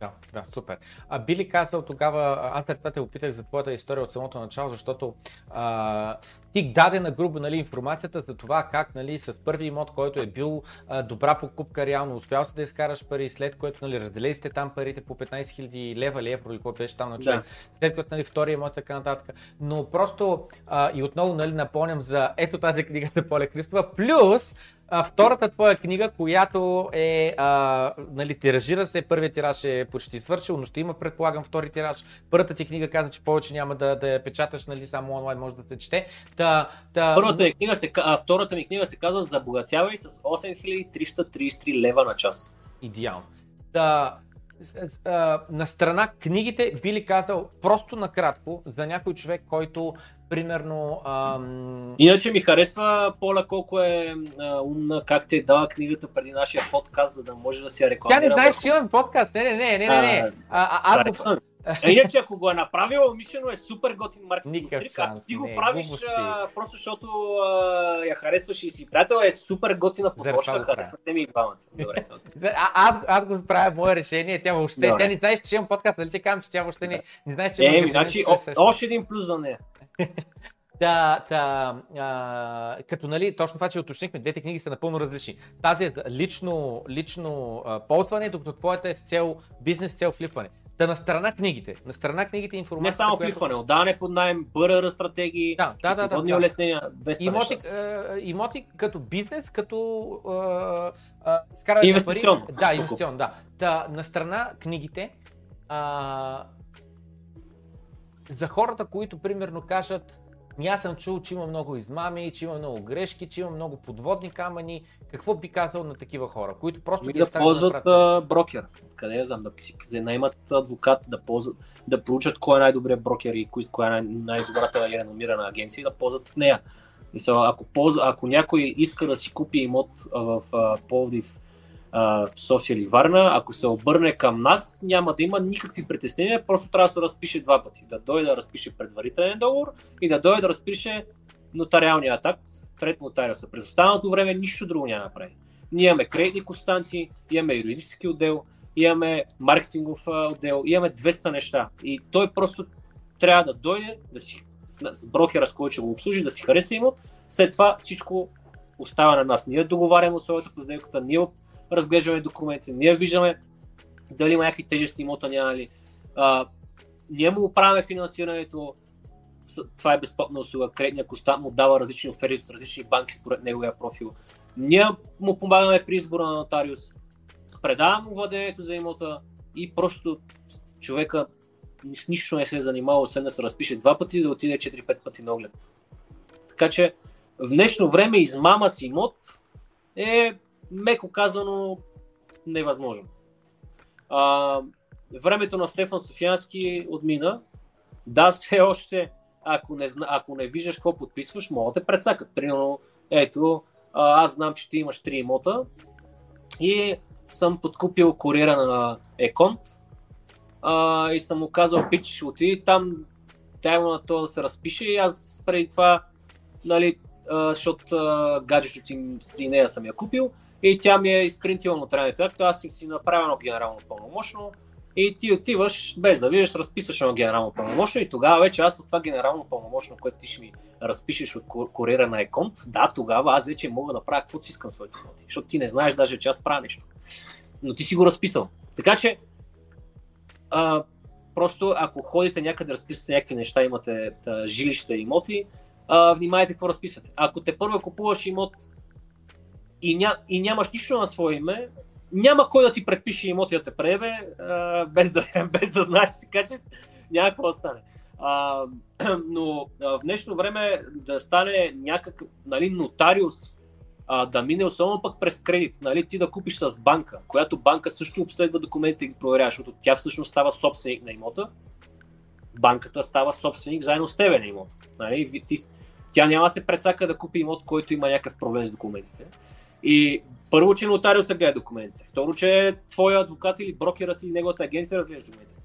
Да, да, супер. А би ли казал тогава, аз след това те опитах за твоята история от самото начало, защото а, ти даде на грубо нали, информацията за това как нали, с първи имот, който е бил а, добра покупка, реално успял си да изкараш пари, след което нали, разделили сте там парите по 15 000 лева или евро или какво беше там на човек, да. след което нали, втори имот така нататък. Но просто а, и отново нали, напомням за ето тази книгата Поле Христова, плюс а, втората твоя книга, която е, а, нали, тиражира се, първият тираж е почти свършил, но ще има, предполагам, втори тираж. Първата ти книга каза, че повече няма да, да я печаташ, нали, само онлайн може да се чете. Та, та... Първата ми книга се, а, втората ми книга се казва Забогатявай с 8333 лева на час. Идеално. Да, на страна книгите би ли казал просто накратко за някой човек, който примерно... Ам... Иначе ми харесва Пола колко е а, умна, как те е дала книгата преди нашия подкаст, за да може да си я рекламира. Тя не знаеш, че имам подкаст. Не, не, не, не, не. А, а, аз, го, А иначе, ако го е направил, умишлено е супер готин маркетинг. Никакъв трик. шанс, ти го не, правиш глупости. а, просто защото а, я харесваш и си приятел, е супер готина подложка, харесвате ми и двамата. Добре. А, аз, аз го правя мое решение, тя въобще, Добре. тя не знаеш, че имам подкаст, нали ти казвам, че тя въобще не, не знаеш, че Е, имам значи, о, още един плюс за нея. [LAUGHS] Да, да, а, като нали, точно това, че уточнихме, двете книги са напълно различни. Тази е за лично, лично а, ползване, докато твоята е с цел бизнес, с цел флипване. Та на страна книгите, на страна книгите Не информацията, само която... флипване, отдаване под найем, БРР стратегии, Да, да, да, да, улеснения, 200 Имоти, неща. а, имоти като бизнес, като а, изкарване на Инвестиционно. Пари. Да, инвестиционно, да. Та, на страна книгите, а, за хората, които примерно кажат, «Ми аз съм чул, че има много измами, че има много грешки, че има много подводни камъни. Какво би казал на такива хора, които просто Ами ги да ползват направят а, брокер. Къде я знам, да си наймат адвокат, да, ползват, да проучат кой е най-добрият брокер и коя е най- най-добрата и реномирана агенция и да ползват нея. И са, ако, ползва, ако някой иска да си купи имот в Пловдив, София или Варна, ако се обърне към нас, няма да има никакви притеснения, просто трябва да се разпише два пъти. Да дойде да разпише предварителен договор и да дойде да разпише нотариалния акт пред нотариуса. През останалото време нищо друго няма да прави. Ние имаме кредитни константи, имаме юридически отдел, имаме маркетингов отдел, имаме 200 неща. И той просто трябва да дойде, да си с брокера, с който ще го обслужи, да си хареса имот. След това всичко остава на нас. Ние договаряме условията по сделката, ние разглеждаме документи, ние виждаме дали има някакви тежести имота, няма ли. А, ние му оправяме финансирането, това е безплатна услуга. Кредитния констант му дава различни оферти от различни банки според неговия профил. Ние му помагаме при избора на нотариус, предавам му владението за имота и просто човека с нищо не се е занимавал, освен да се разпише два пъти да отиде 4-5 пъти на оглед. Така че в днешно време измама с имот е, меко казано, невъзможно. А, времето на Стефан Софиянски отмина. Да, все още, ако не, зна- ако не виждаш какво подписваш, могат да те прецакат. Примерно, ето, аз знам, че ти имаш три имота и съм подкупил куриера на Еконт а, и съм му казал, пич, отиди там, дай му на това да се разпише и аз преди това, нали, защото гаджето им и нея съм я купил и тя ми е изпринтила нотариалното акт, аз им си направя едно генерално пълномощно и ти отиваш без да видиш, разписваш едно генерално пълномощно и тогава вече аз с това генерално пълномощно, което ти ще ми разпишеш от ку- куриера на Еконт, да, тогава аз вече мога да правя каквото си искам своите имоти, защото ти не знаеш даже, че аз правя нещо. Но ти си го разписал. Така че, а, просто ако ходите някъде, разписвате някакви неща, имате та, жилища имоти, а, внимайте какво разписвате. Ако те първо купуваш имот и, ня, и нямаш нищо на свое име, няма кой да ти предпише имот и да те пребе, а, без, да, [LAUGHS] без да знаеш си кажеш, няма какво да стане. А, [CLEARS THROAT] но а, в днешно време да стане някакъв нали, нотариус, а, да мине особено пък през кредит, нали, ти да купиш с банка, която банка също обследва документите и ги проверява, защото тя всъщност става собственик на имота, банката става собственик заедно с тебе на имота. Нали? Ти, тя няма да се прецака да купи имот, който има някакъв проблем с документите. И първо, че нотариуса гледа документите. Второ, че твоя адвокат или брокерът или неговата агенция разглежда документите.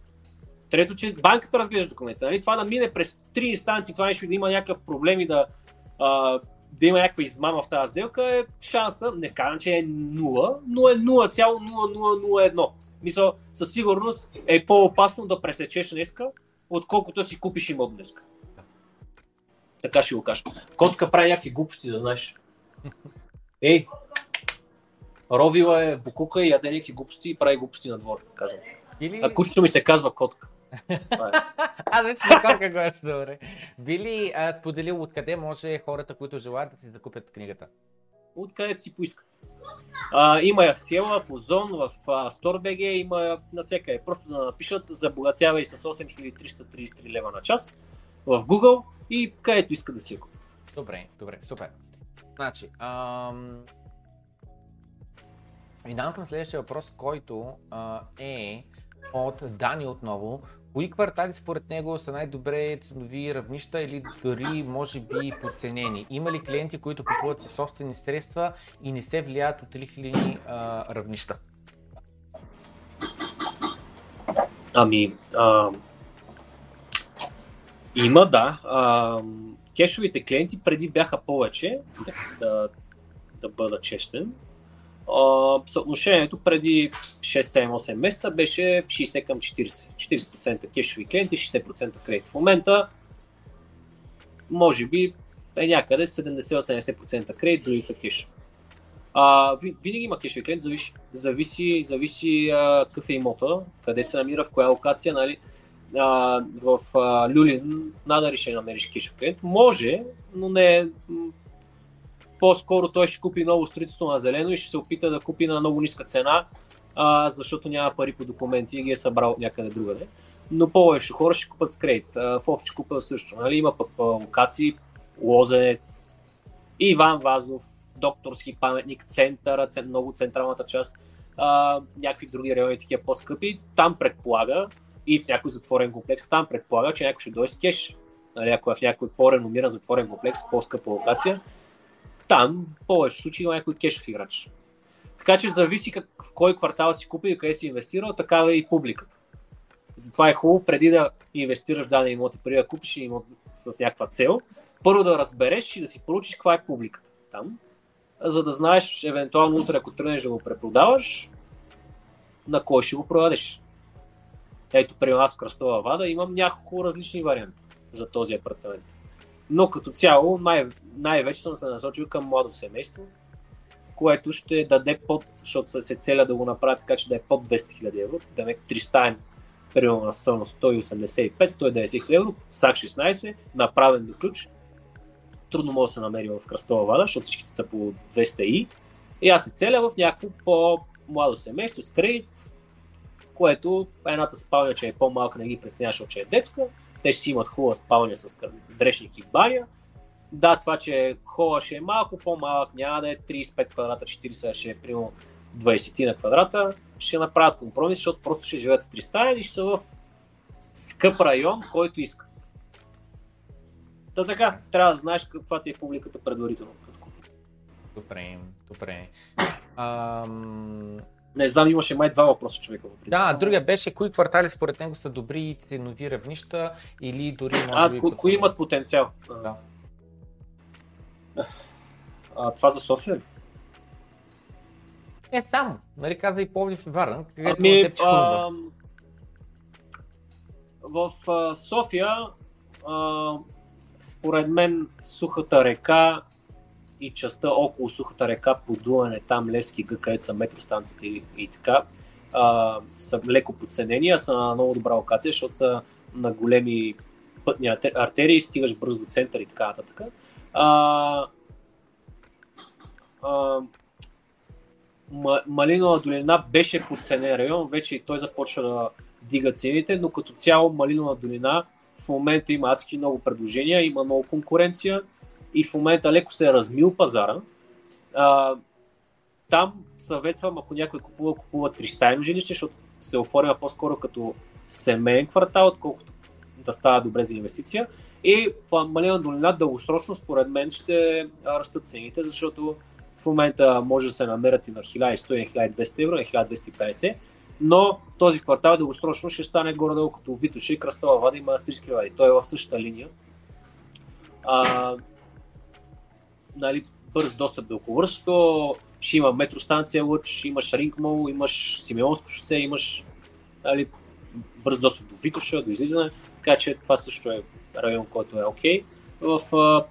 Трето, че банката разглежда документите. Нали? Това да мине през три инстанции, това нещо да има някакъв проблем и да, а, да има някаква измама в тази сделка е шанса, не казвам, че е 0, но е 0,0001. Мисля, със сигурност е по-опасно да пресечеш днеска, отколкото си купиш имот днеска. Така ще го кажа. Котка прави някакви глупости, да знаеш. Ей, Ровила е букука и яде някакви глупости и прави глупости на двор, казвам. Или... А кучето ми се казва котка. Е. [LAUGHS] Аз вече се корка говориш добре. Били а, споделил откъде може хората, които желаят да си закупят книгата? Откъдето си поискат. А, има я в Села, в Озон, в а, има я навсякъде. Просто да напишат забогатявай с 8333 лева на час в Google и където искат да си я купят. Добре, добре, супер. Значи, ам... минавам към следващия въпрос, който а, е от Дани отново. Кои квартали според него са най-добре ценови равнища или дори може би подценени? Има ли клиенти, които купуват със собствени средства и не се влияят от лихвени равнища? Ами, а, Има, да. А, кешовите клиенти преди бяха повече, да, да бъда честен. Съотношението преди 6-7-8 месеца беше 60 към 40. 40% кешови клиенти, 60% кредит. В момента може би е някъде 70-80% кредит, други са кеш. А, винаги има кешови клиент, зависи, зависи, зависи а, какъв е имота, къде се намира, в коя локация, нали. А, в а, Люлин надали ще намериш кешов клиент. Може, но не по-скоро той ще купи ново строителство на зелено и ще се опита да купи на много ниска цена, а, защото няма пари по документи и ги е събрал някъде другаде. Но повече хора ще купат с кредит. В оф ще купат също. Нали? Има пък локации, Лозенец, Иван Вазов, докторски паметник, центъра, много централната част, а, някакви други райони такива по-скъпи. Там предполага и в някой затворен комплекс, там предполага, че някой ще дойде с кеш. Нали, ако е в някой по-реномиран затворен комплекс, по-скъпа локация, там в повече случаи има някой кешов играч. Така че зависи как, в кой квартал си купи и къде си инвестирал, такава е и публиката. Затова е хубаво преди да инвестираш в даден имот и преди да купиш имот с някаква цел, първо да разбереш и да си поручиш каква е публиката там, за да знаеш евентуално утре, ако тръгнеш да го препродаваш, на кой ще го продадеш. Ето при нас в Кръстова Вада имам няколко различни варианти за този апартамент. Но като цяло най- най-вече съм се насочил към младо семейство, което ще даде под, защото се целя да го направя така, че да е под 200 000 евро, да е 300 примерно на стоеност 185-190 евро, САК 16, направен до ключ. Трудно може да се намери в Кръстова вада, защото всичките са по 200 и. И аз се целя в някакво по-младо семейство с кредит, което едната спалня, че е по-малка, не ги представяш, че е детска, те ще си имат хубава спалня с дрешник и баря. Да, това, че хола ще е малко по-малък, няма да е 35 квадрата, 40, ще е примерно 20 на квадрата, ще направят компромис, защото просто ще живеят в три стаи и ще са в скъп район, който искат. Та така, трябва да знаеш каква ти е публиката предварително. Добре, добре. Ам... Не знам, имаше май два въпроса човека. В да, другия беше кои квартали според него са добри ценови равнища или дори може а, би... кои имат потенциал? Да. А, това за София ли? Е, само. Нали каза и Пловдив и Варна, ами, теб а, В а, София, а, според мен, сухата река и частта около сухата река, подуване там, Левски гъ, където са метростанциите и, и така, а, са леко подценени, а са на много добра локация, защото са на големи пътни артерии, стигаш бързо до център и така нататък. А, а, Малинова долина беше подценен район, вече и той започва да дига цените, но като цяло Малинова долина в момента има адски много предложения, има много конкуренция и в момента леко се е размил пазара. А, там съветвам, ако някой купува, купува тристайно жилище, защото се оформя по-скоро като семейен квартал, отколкото да става добре за инвестиция. И в Малина долина дългосрочно, според мен, ще растат цените, защото в момента може да се намерят и на 1100-1200 евро, на 1250, но този квартал дългосрочно ще стане горе-долу като Витоша и Кръстова вада и Манастирски вади. Той е в същата линия. А, нали, бърз достъп до околовръстото, ще има метростанция Лъч, имаш Рингмол, имаш Симеонско шосе, имаш нали, бърз достъп до Витоша, до излизане, така че това също е район, който е окей. Okay. В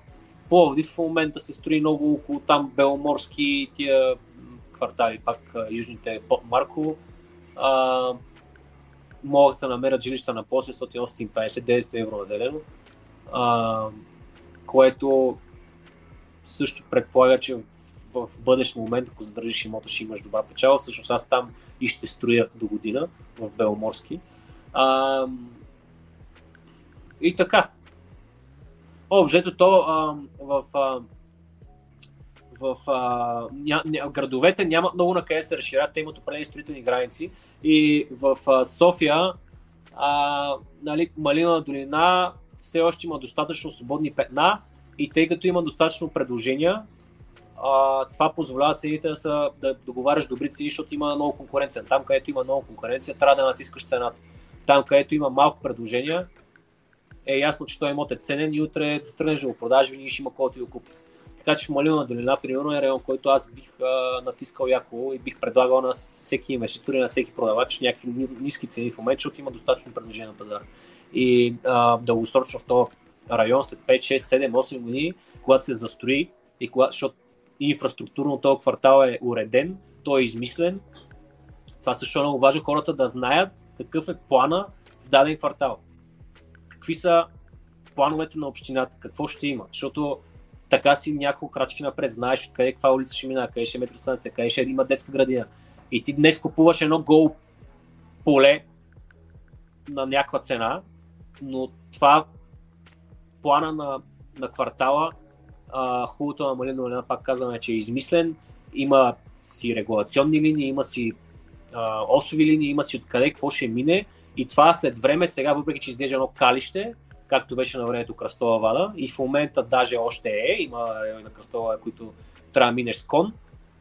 Пловдив в момента се строи много около там Беломорски тия квартали, пак южните под Марково. А, могат да се намерят жилища на 850 евро на зелено, а, което също предполага, че в, в, бъдещ момент, ако задържиш имота, ще имаш добра печала. Всъщност аз там и ще строя до година в Беломорски. А, и така, Обжето то а, в, а, в а, ня, ня, градовете нямат много на къде се разширят, те имат определени строителни граници и в а, София а, нали, Малина долина все още има достатъчно свободни петна и тъй като има достатъчно предложения, а, това позволява цените да, са, да договаряш добри цени, защото има много конкуренция. Там, където има много конкуренция, трябва да натискаш цената. Там, където има малко предложения, е ясно, че този имот е ценен и утре тръгнеш да го продаш, винаги ще има кой да го купи. Така че Малина долина, примерно, е район, който аз бих а, натискал яко и бих предлагал на всеки инвеститор и на всеки продавач някакви ниски цени в момента, защото има достатъчно предложение на пазара. И а, дългосрочно в този район след 5, 6, 7, 8 години, когато се застрои и когато, защото инфраструктурно този квартал е уреден, той е измислен. Това също е много важно хората да знаят какъв е плана в даден квартал. Какви са плановете на общината, какво ще има, защото така си няколко крачки напред, знаеш откъде каква улица ще мина, къде ще е метростанция, къде ще има детска градина. И ти днес купуваш едно гол поле на някаква цена, но това плана на, на квартала, а, хубавото на Малина Долина, пак казваме, че е измислен, има си регулационни линии, има си а, осови линии, има си откъде какво ще мине и това след време сега, въпреки че изглежда едно калище, както беше на времето Кръстова вада и в момента даже още е, има райони на Кръстова, които трябва да минеш с кон,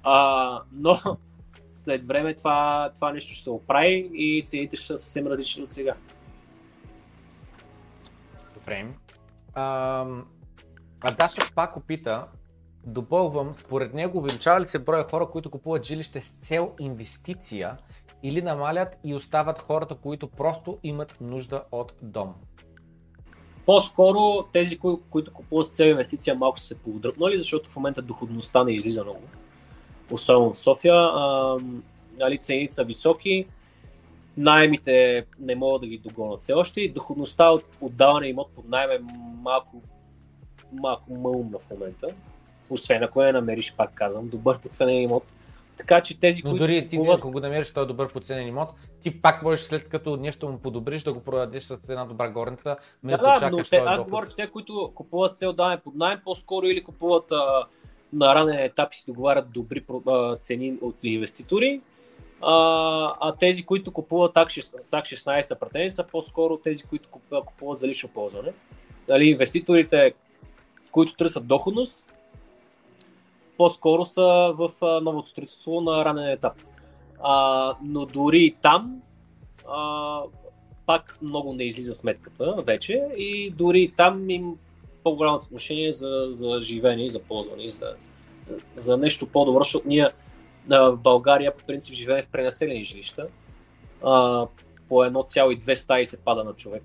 а, но [LAUGHS] след време това, това нещо ще се оправи и цените ще са съвсем различни от сега. Добре. А, а Даша пак опита, допълвам, според него увеличава ли се броя хора, които купуват жилище с цел инвестиция или намалят и остават хората, които просто имат нужда от дом? По-скоро тези, кои, които купуват с цел инвестиция, малко са се поудръпнали, защото в момента доходността не излиза много. Особено в София. А, нали, цените са високи, найемите не могат да ги догонят все още и доходността от отдаване имот под найем е малко, малко мълна в момента. Освен ако я намериш, пак казвам, добър подценен имот. Така че тези, Но които дори ти, купуват... ако го намериш този добър подценен имот, ти пак можеш след като нещо му подобриш да го продадеш с една добра горница. Да, да, но те, аз говоря, че те, които купуват цел даване под найем, по-скоро или купуват а, на ранен етап и си договарят добри а, цени от инвеститори, а, а тези, които купуват САК 16 пратеница, по-скоро тези, които купуват, за лично ползване. Дали, инвеститорите, които търсят доходност, по-скоро са в новото строителство на ранен етап. А, но дори и там а, пак много не излиза сметката вече и дори и там им по-голямо отношение за, за живеене и за ползване за, за нещо по-добро, защото ние в България по принцип живеем в пренаселени жилища. А, по 1,2 стаи се пада на човек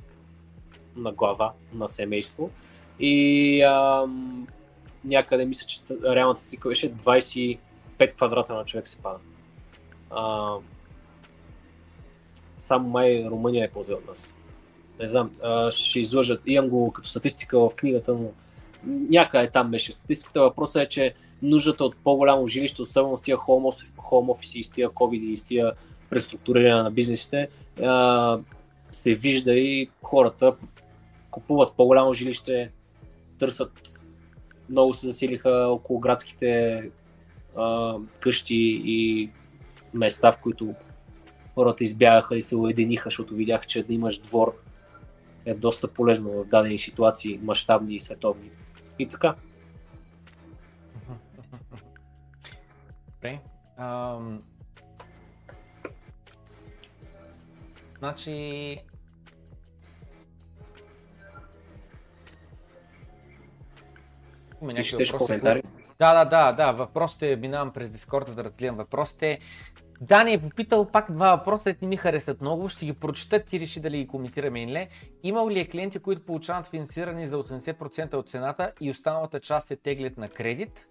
на глава, на семейство. И а, някъде мисля, че реалната стика беше 25 квадрата на човек се пада. А, само май Румъния е по-зле от нас. Не знам, а, ще излъжат. Имам го като статистика в книгата, но някъде там беше статистиката. Въпросът е, че нуждата от по-голямо жилище, особено с тия home office и с тия COVID и с тия преструктуриране на бизнесите, се вижда и хората купуват по-голямо жилище, търсят много се засилиха около градските къщи и места, в които хората избягаха и се уединиха, защото видях, че да имаш двор е доста полезно в дадени ситуации, мащабни и световни. И така. Добре. Ам... Значи, Има някакви въпроси. коментари. Да, да, да, да. Въпросите, минавам през Дискорда да разгледам въпросите. Дани е попитал пак два въпроса, не ми харесат много, ще ги прочета, ти реши дали ги коментираме или не. Има ли е клиенти, които получават финансиране за 80% от цената и останалата част се теглят на кредит?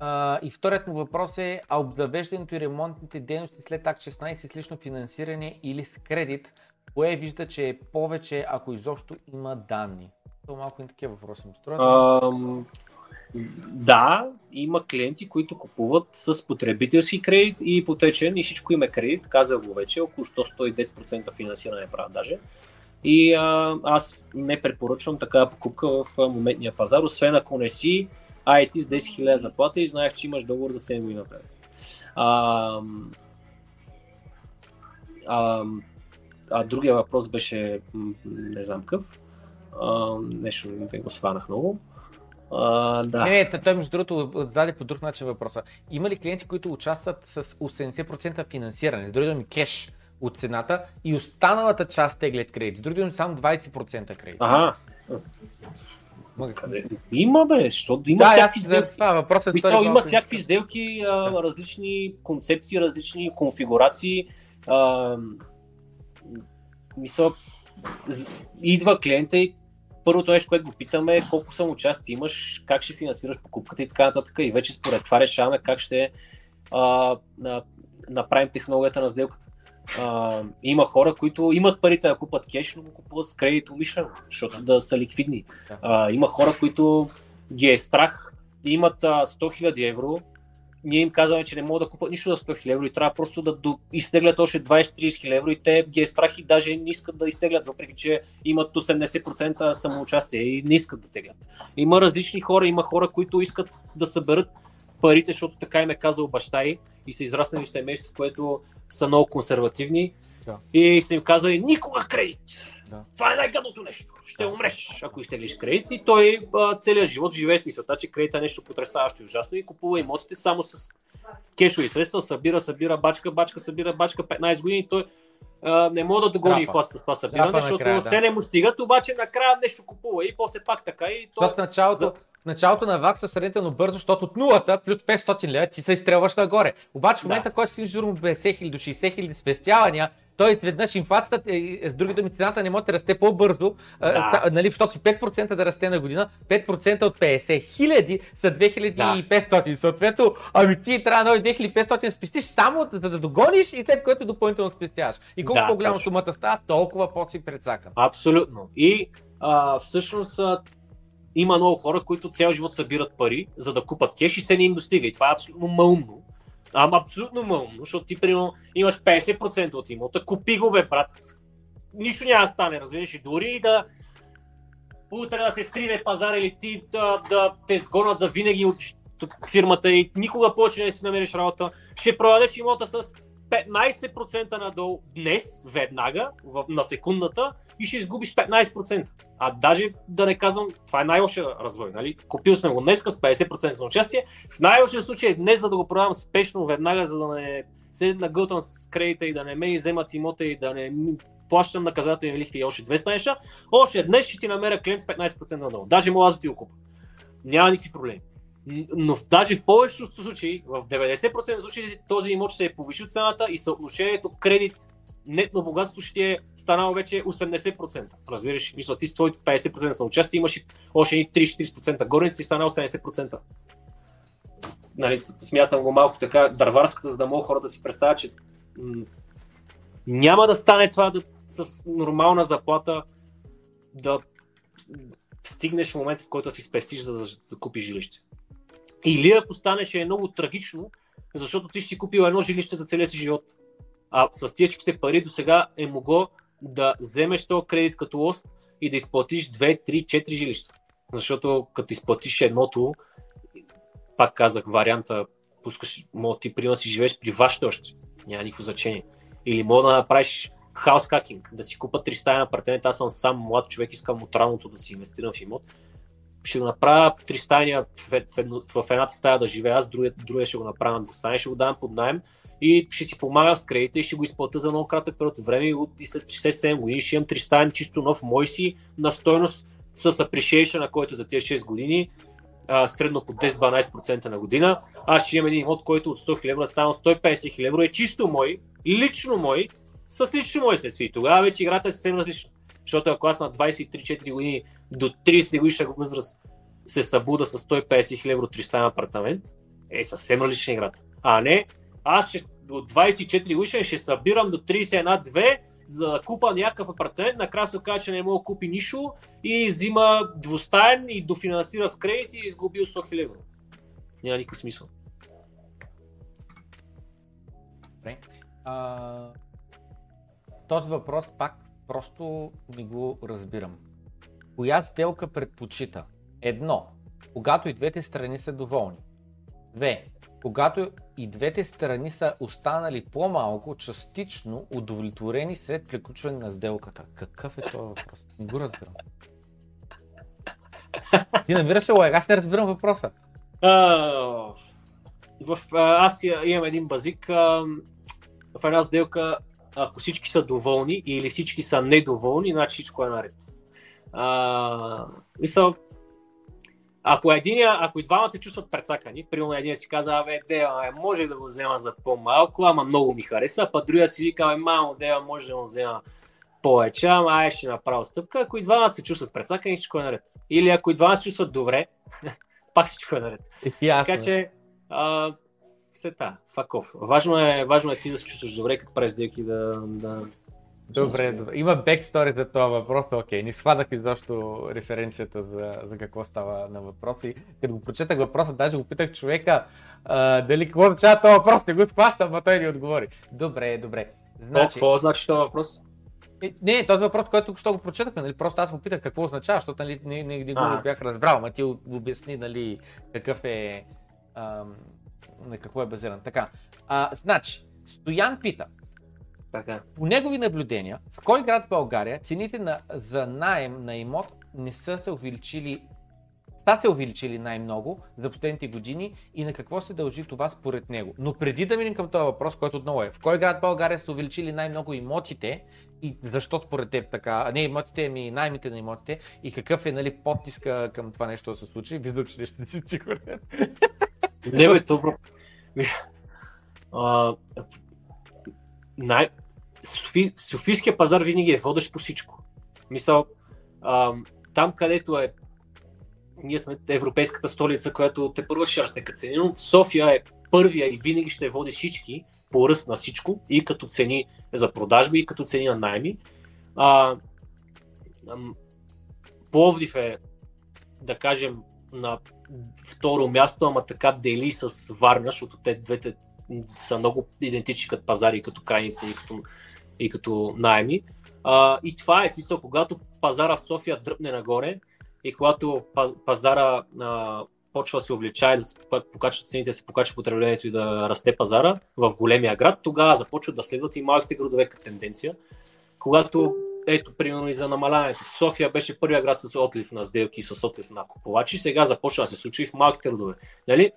Uh, и вторият му въпрос е, а обзавеждането и ремонтните дейности след АК 16 с лично финансиране или с кредит, кое вижда, че е повече, ако изобщо има данни? То малко и такива въпроси му строят. Да, има клиенти, които купуват с потребителски кредит и ипотечен и всичко им е кредит, казах го вече, около 100-110% финансиране правят даже. И а, аз не препоръчвам такава покупка в моментния пазар, освен ако не си IT с 10 000 заплата и знаеш, че имаш договор за 7 години напред. А, а, а другия въпрос беше, не знам къв, а, нещо не го сванах много. А, да. Не, не, той между другото зададе по друг начин въпроса. Има ли клиенти, които участват с 80% финансиране, с други думи кеш от цената и останалата част теглят кредит, с други думи само 20% кредит? Ага, Къде? Има, бе, защото има Да, всякакви сделки. това въпросът е втори има всякакви сделки, а, различни концепции, различни конфигурации. А, мисля, з- идва клиента и първото нещо, което го питаме е колко самоучастие имаш, как ще финансираш покупката и така нататък. И вече според това решаваме как ще а, на, направим технологията на сделката. А, има хора, които имат парите да купат кеш, но го купуват с кредит умишлено, защото да са ликвидни. А, има хора, които ги е страх, имат а, 100 000 евро, ние им казваме, че не могат да купат нищо за 100 000 евро и трябва просто да изтеглят още 20-30 000 евро и те ги е страх и даже не искат да изтеглят, въпреки че имат 80% самоучастие и не искат да теглят. Има различни хора, има хора, които искат да съберат парите, защото така им е казал баща й и са израснали в семейство, в което са много консервативни Да. и са им казали никога кредит. Да. Това е най-гадното нещо. Ще умреш, ако изтеглиш кредит. И той а, целият живот живее с мисълта, че кредит е нещо потрясаващо и ужасно и купува имотите само с, кешови средства, събира, събира бачка, бачка, събира бачка 15 години. Той а, не може да догони инфлацията с това събиране, защото накрая, да. все не му стигат, обаче накрая нещо купува и после пак така и той в началото, За- в началото на вакса сравнително бързо, защото от нулата плюс 500 лева ти се изстрелваш нагоре. Обаче в Да. момента, в който си примерно 50 хиляди до 60 хиляди спестявания, той изведнъж инфлацията, е, е, с други думи, цената не може да расте по-бързо, а, Да. та- нали, защото и 5% да расте на година, 5% от 50 хиляди са 2500. Съответно, ами ти трябва нови 2500 да спестиш само за да, да догониш и след което допълнително спестяваш. И колко Да, по-голяма сумата става, толкова по-си прецакан. Абсолютно. И а, всъщност а, има много хора, които цял живот събират пари, за да купат кеш и се не им достига. И това е абсолютно маумно. Ама абсолютно маумно, защото ти примерно имаш 50% от имота, купи го бе, брат. Нищо няма да стане, разбираш, и дори и да утре да се стрине пазар или ти да, да те сгонат за винаги от фирмата и никога повече не си намериш работа, ще продадеш имота с 15% надолу днес, веднага, в, на секундата и ще изгубиш 15%. А даже да не казвам, това е най-лошия развой, нали? Купил съм го днес с 50% на участие. В най-лошия случай е днес, за да го продавам спешно, веднага, за да не се нагълтам с кредита и да не ме иземат имота и да не плащам наказателни лихви и още 200 неща. Още днес ще ти намеря клиент с 15% надолу. Даже мога да ти го купа. Няма никакви проблеми. Но даже в повечето случаи, в 90% от случаите, този имот ще се е повишил цената и съотношението кредит нетно богатство ще е станало вече 80%. Разбираш, мисля, ти с твоите 50% на участие имаш и още едни 30-40% горници и стана 80%. Нали, смятам го малко така дърварската, за да могат хората да си представят, че м- няма да стане това да, с нормална заплата да стигнеш в момента, в който си спестиш, за да закупиш жилище. Или ако стане, е много трагично, защото ти си купил едно жилище за целия си живот. А с всичките пари до сега е могло да вземеш този кредит като лост и да изплатиш 2, 3, 4 жилища. Защото като изплатиш едното, пак казах, варианта, пускаш, мога ти примерно си живееш при вашите още, няма никакво значение. Или мога да направиш хаускакинг, да си купа 3 стаи апартамент, аз съм сам млад човек, искам от раното да си инвестирам в имот. Ще го направя три стайния в, в, в едната стая да живея аз, другия, другия ще го направя на двустайния, ще го дам под найем и ще си помагам с кредита и ще го изплата за много кратък период от време и, след 6-7 години ще имам три стайни чисто нов мой си на стойност с appreciation, на който за тези 6 години а, средно по 10-12% на година. Аз ще имам един имот, който от 100 000 евро става 150 000 евро, е чисто мой, лично мой, с лично мой следствие. Тогава вече играта е съвсем различна. Защото ако аз на 23-4 години до 30 годишна възраст се събуда с 150 000 евро 300 апартамент, е съвсем различна играта. А не, аз ще, от 24 годишен ще събирам до 31-2, за да купа някакъв апартамент, накрая се оказа, че не мога да купи нищо и взима двустаен и дофинансира с кредит и изгубил 100 000 евро. Няма никакъв смисъл. Добре. А, този въпрос пак просто не го разбирам. Коя сделка предпочита? Едно, когато и двете страни са доволни. Две, когато и двете страни са останали по-малко частично удовлетворени след приключване на сделката. Какъв е този въпрос? Не го разбирам. Ти намираш ли? Аз не разбирам въпроса. В, аз имам един базик. В една сделка, ако всички са доволни или всички са недоволни, значи всичко е наред. А, мисъл, ако, единия, ако и двамата се чувстват прецакани, примерно един си казва, абе, дева, може да го взема за по-малко, ама много ми хареса, а па другия си вика, абе, мамо, дева, може да го взема повече, ама ай ще направя стъпка. Ако и двамата се чувстват прецакани, всичко е наред. Или ако и двамата се чувстват добре, [LAUGHS] пак всичко е наред. Ясно. Така че, а, все та, факов. Важно е, важно е ти да се чувстваш добре, като правиш сделки да, да, Добре, добре. Има бекстори за това въпрос, окей. Не свадах изобщо референцията за, за какво става на въпроса. И като го прочетах въпроса, даже го питах човека а, дали какво означава този въпрос, не го схващам, а той ни отговори. Добре, добре. Значи... Какво значи този въпрос? Е, не, този въпрос, който ще го прочетахме, нали? просто аз му питах какво означава, защото нали, не, не, не го бях разбрал, ма ти обясни нали, какъв е, ам, на какво е базиран. Така, а, значи, Стоян пита, така. По негови наблюдения, в кой град в България цените на, за найем на имот не са се увеличили са се увеличили най-много за последните години и на какво се дължи това според него. Но преди да минем към този въпрос, който отново е, в кой град България са увеличили най-много имотите и защо според теб така, а не имотите, ами наймите на имотите и какъв е нали, подтиска към това нещо да се случи, виждам, че не ще си сигурен. Не бе, това най... Софи... Софийския пазар винаги е водещ по всичко. Мисъл, а, там където е ние сме европейската столица, която те първа ще расне цени, но София е първия и винаги ще води всички по ръст на всичко, и като цени за продажби, и като цени на найми. А, Пловдив е, да кажем, на второ място, ама така дели с Варна, защото те двете са много идентични като пазари, като крайници и като, и като найми. А, и това е смисъл, когато пазара в София дръпне нагоре и когато пазара а, почва да се увеличава, да се покачват цените, да се покачва потреблението и да расте пазара в големия град, тогава започват да следват и малките градове като тенденция. Когато ето, примерно и за намаляването. София беше първия град с отлив на сделки и с отлив на купувачи, сега започва да се случи в малките градове. Нали?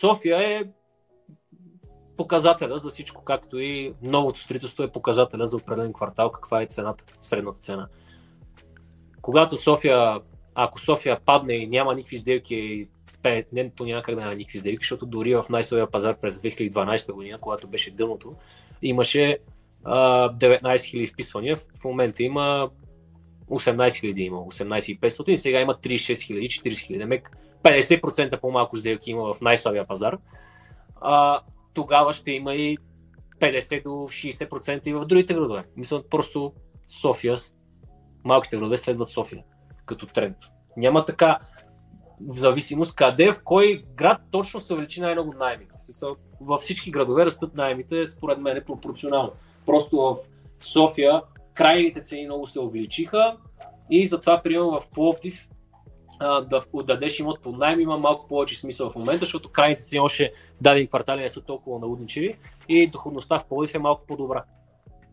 София е показателя за всичко, както и новото строителство е показателя за определен квартал, каква е цената, средната цена. Когато София, ако София падне и няма никакви сделки, не, то няма как да няма никакви сделки, защото дори в най-слабия пазар през 2012 година, когато беше дъното, имаше а, 19 000 вписвания. В момента има 18 000 има, 18 500 и сега има 36 000, 40 000. 50% по-малко сделки има в най-слабия пазар, а, тогава ще има и 50 до 60% и в другите градове. Мисля, просто София, малките градове следват София като тренд. Няма така в зависимост къде, в кой град точно се увеличи най-много найемите. Във всички градове растат найемите, според мен е пропорционално. Просто в София крайните цени много се увеличиха и затова, примерно в Пловдив, да отдадеш имот под найем има малко повече смисъл в момента, защото крайните си още в дадени квартали не са толкова наудничеви и доходността в Пловдив е малко по-добра.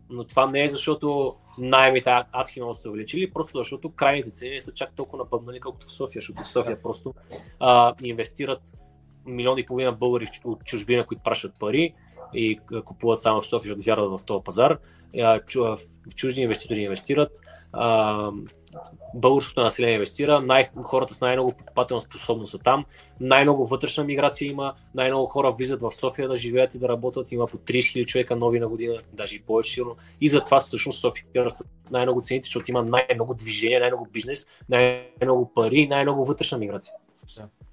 Но това не е защото найемите адски много се увеличили, просто защото крайните цени не са чак толкова напъднали, колкото в София, защото в София просто а, инвестират милиони и половина българи от чужбина, които пращат пари и купуват само в София, защото вярват в този пазар. Чужди инвеститори инвестират, българското население инвестира, най- хората с най-много покупателна способност са там, най-много вътрешна миграция има, най-много хора влизат в София да живеят и да работят, има по 30 000 човека нови на година, даже и повече сигурно. И затова всъщност София растат най-много цените, защото има най-много движение, най-много бизнес, най-много пари най-много вътрешна миграция.